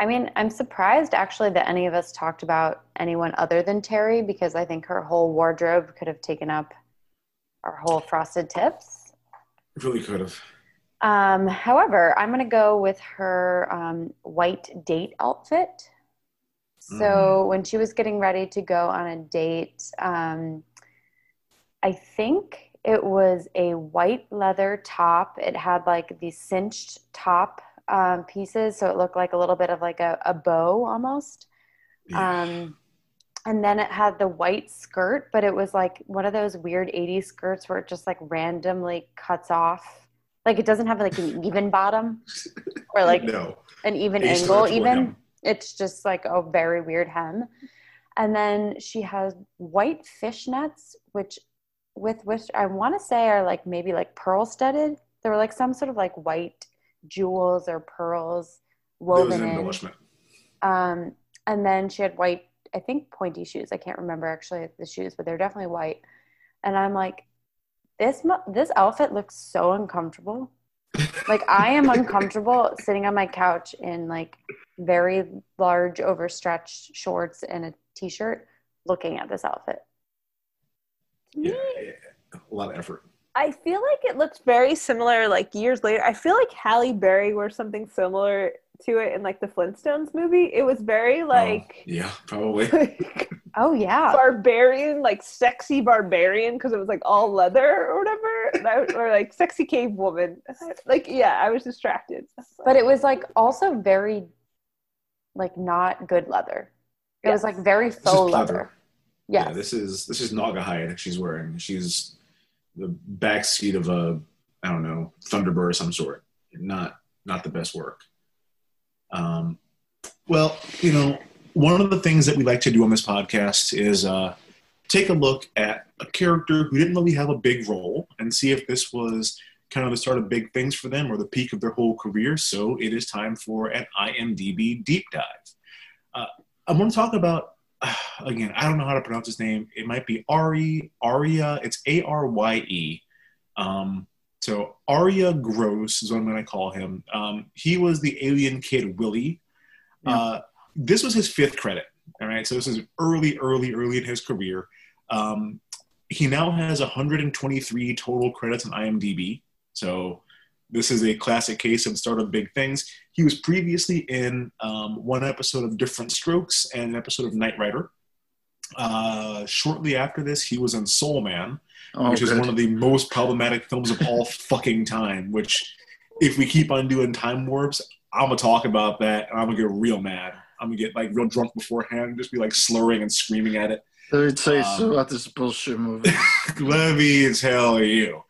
I mean, I'm surprised actually that any of us talked about anyone other than Terry because I think her whole wardrobe could have taken up our whole frosted tips. It really could have. Um, however, I'm going to go with her um, white date outfit. So when she was getting ready to go on a date, um, I think it was a white leather top. It had like the cinched top um, pieces, so it looked like a little bit of like a, a bow almost. Um, and then it had the white skirt, but it was like one of those weird 80s skirts where it just like randomly cuts off. Like it doesn't have like an even bottom or like *laughs* no. an even angle even. It's just like a very weird hem. And then she has white fishnets, which with which I want to say are like maybe like pearl studded. There were like some sort of like white jewels or pearls woven in. Um, and then she had white, I think pointy shoes. I can't remember actually the shoes, but they're definitely white. And I'm like, this this outfit looks so uncomfortable. like I am uncomfortable *laughs* sitting on my couch in like very large overstretched shorts and a t-shirt looking at this outfit. Yeah, yeah, a lot of effort. I feel like it looks very similar like years later. I feel like Halle Berry wore something similar to it in like the Flintstones movie. It was very oh, like Yeah, probably. *laughs* Like, Oh yeah. barbarian, like sexy barbarian because it was like all leather or whatever, and I, or like sexy cave woman. Like yeah, I was distracted. But it was like also very like not good leather. It was like very faux pleather. leather. Yeah, this is this is Naugahyde she's wearing. She's the back seat of a I don't know Thunderbird of some sort. Not not the best work. Um, well, you know, one of the things that we like to do on this podcast is uh, take a look at a character who didn't really have a big role and see if this was kind of the start of big things for them or the peak of their whole career. So it is time for an IMDb deep dive. Uh, I'm going to talk about *sighs* again. I don't know how to pronounce his name. It might be Ari Aria. It's A R Y E. Um, so Arya Gross is what I'm going to call him. Um, he was the alien kid Willie. Uh, this was his fifth credit. All right, so this is early, early, early in his career. Um, he now has 123 total credits on IMDb. So this is a classic case of start of big things. He was previously in um, one episode of Diff'rent Strokes and an episode of Knight Rider. Uh, shortly after this, he was in Soul Man, Oh, which is one of the most problematic films of all fucking time. Which, if we keep on doing time warps, I'm gonna talk about that, and I'm gonna get real mad. I'm gonna get like real drunk beforehand, and just be like slurring and screaming at it. Let me tell you Um, so about this bullshit movie. *laughs* Let me tell you.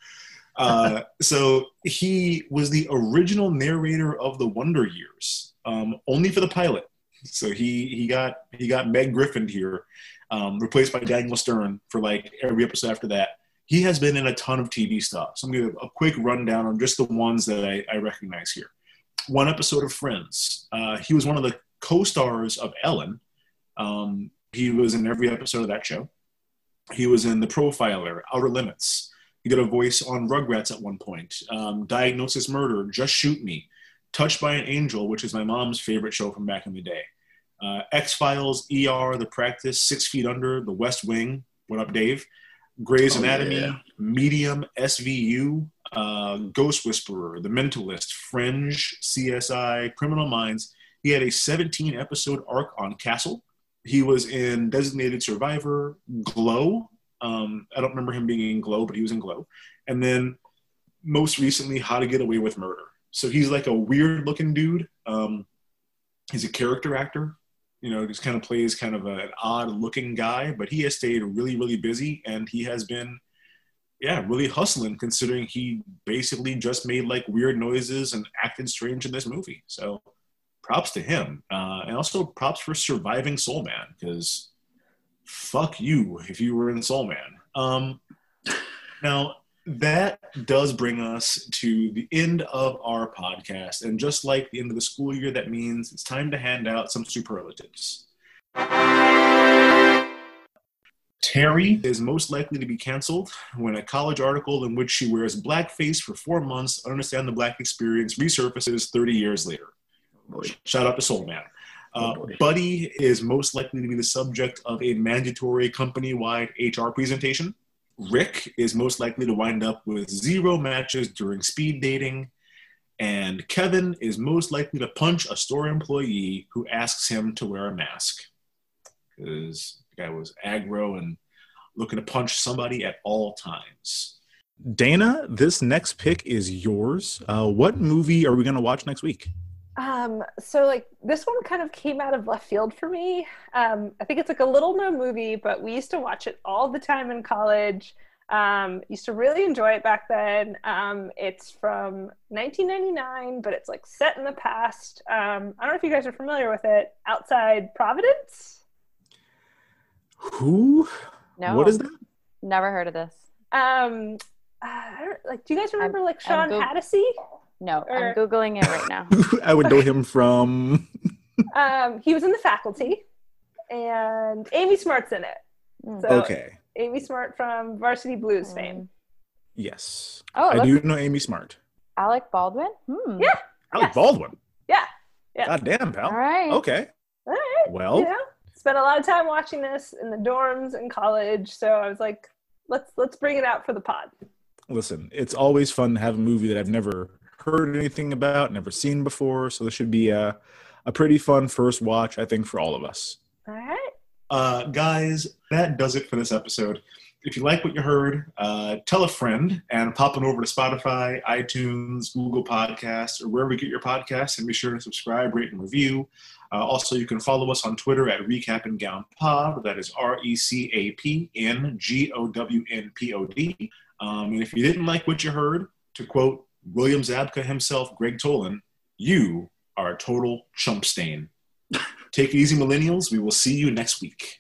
Uh, so he was the original narrator of the Wonder Years, um, only for the pilot. So he he got he got Meg Griffin here, um, replaced by Daniel Stern for like every episode after that. He has been in a ton of TV stuff. So I'm gonna give a quick rundown on just the ones that I, I recognize here. One episode of Friends. Uh, he was one of the co-stars of Ellen. Um, he was in every episode of that show. He was in The Profiler, Outer Limits. He did a voice on Rugrats at one point. Um, Diagnosis Murder, Just Shoot Me. Touched by an Angel, which is my mom's favorite show from back in the day. Uh, X Files, ER, The Practice, Six Feet Under, The West Wing. What up, Dave? Grey's Oh, Anatomy, yeah. Medium, SVU, uh, Ghost Whisperer, The Mentalist, Fringe, CSI, Criminal Minds. He had a 17 episode arc on Castle. He was in Designated Survivor, Glow. Um, I don't remember him being in Glow, but he was in Glow. And then most recently, How to Get Away with Murder. So he's like a weird looking dude. Um, he's a character actor. You know, just kind of plays kind of a, an odd looking guy, but he has stayed really, really busy and he has been, yeah, really hustling considering he basically just made like weird noises and acted strange in this movie. So props to him. Uh, and also props for surviving Soul Man because fuck you if you were in Soul Man. Um, now, that does bring us to the end of our podcast. And just like the end of the school year, that means it's time to hand out some superlatives. Terry is most likely to be canceled when a college article in which she wears blackface for four months, understand the black experience, resurfaces 30 years later. Shout out to Soul Man. Uh, Buddy is most likely to be the subject of a mandatory company wide HR presentation. Rick is most likely to wind up with zero matches during speed dating. And Kevin is most likely to punch a store employee who asks him to wear a mask. Because the guy was aggro and looking to punch somebody at all times. Dana, this next pick is yours. Uh, what movie are we going to watch next week? Um, so like this one kind of came out of left field for me. Um, I think it's like a little known movie, but we used to watch it all the time in college. Um, used to really enjoy it back then. Um, it's from 1999, but it's like set in the past. Um, I don't know if you guys are familiar with it. Outside Providence. Who? No. What is that? Never heard of this. Um, uh, I don't, like, do you guys remember like Shawn I'm Goog- Hatosy? No, Or- I'm googling it right now. *laughs* I would know him from. *laughs* um, he was in the faculty, and Amy Smart's in it. So, Okay. Amy Smart from Varsity Blues fame. Yes. Oh, I do looks- know Amy Smart. Alec Baldwin. Hmm. Yeah. Alec Baldwin. Yeah. Yeah. God damn, pal. All right. Okay. All right. Well, you know, spent a lot of time watching this in the dorms in college, so I was like, let's let's bring it out for the pod. listen, it's always fun to have a movie that I've never heard anything about, never seen before. So this should be a, a pretty fun first watch, I think, for all of us. All right. Uh, guys, that does it for this episode. If you like what you heard, uh, tell a friend and pop on over to Spotify, iTunes, Google Podcasts, or wherever you get your podcasts, and be sure to subscribe, rate, and review. Uh, also, you can follow us on Twitter at Recap and Gown Pod. That is R E C A P N G O W N P O D. Um, and if you didn't like what you heard, to quote William Zabka himself, Greg Tolan, you are a total chump stain. Take it easy, millennials. We will see you next week.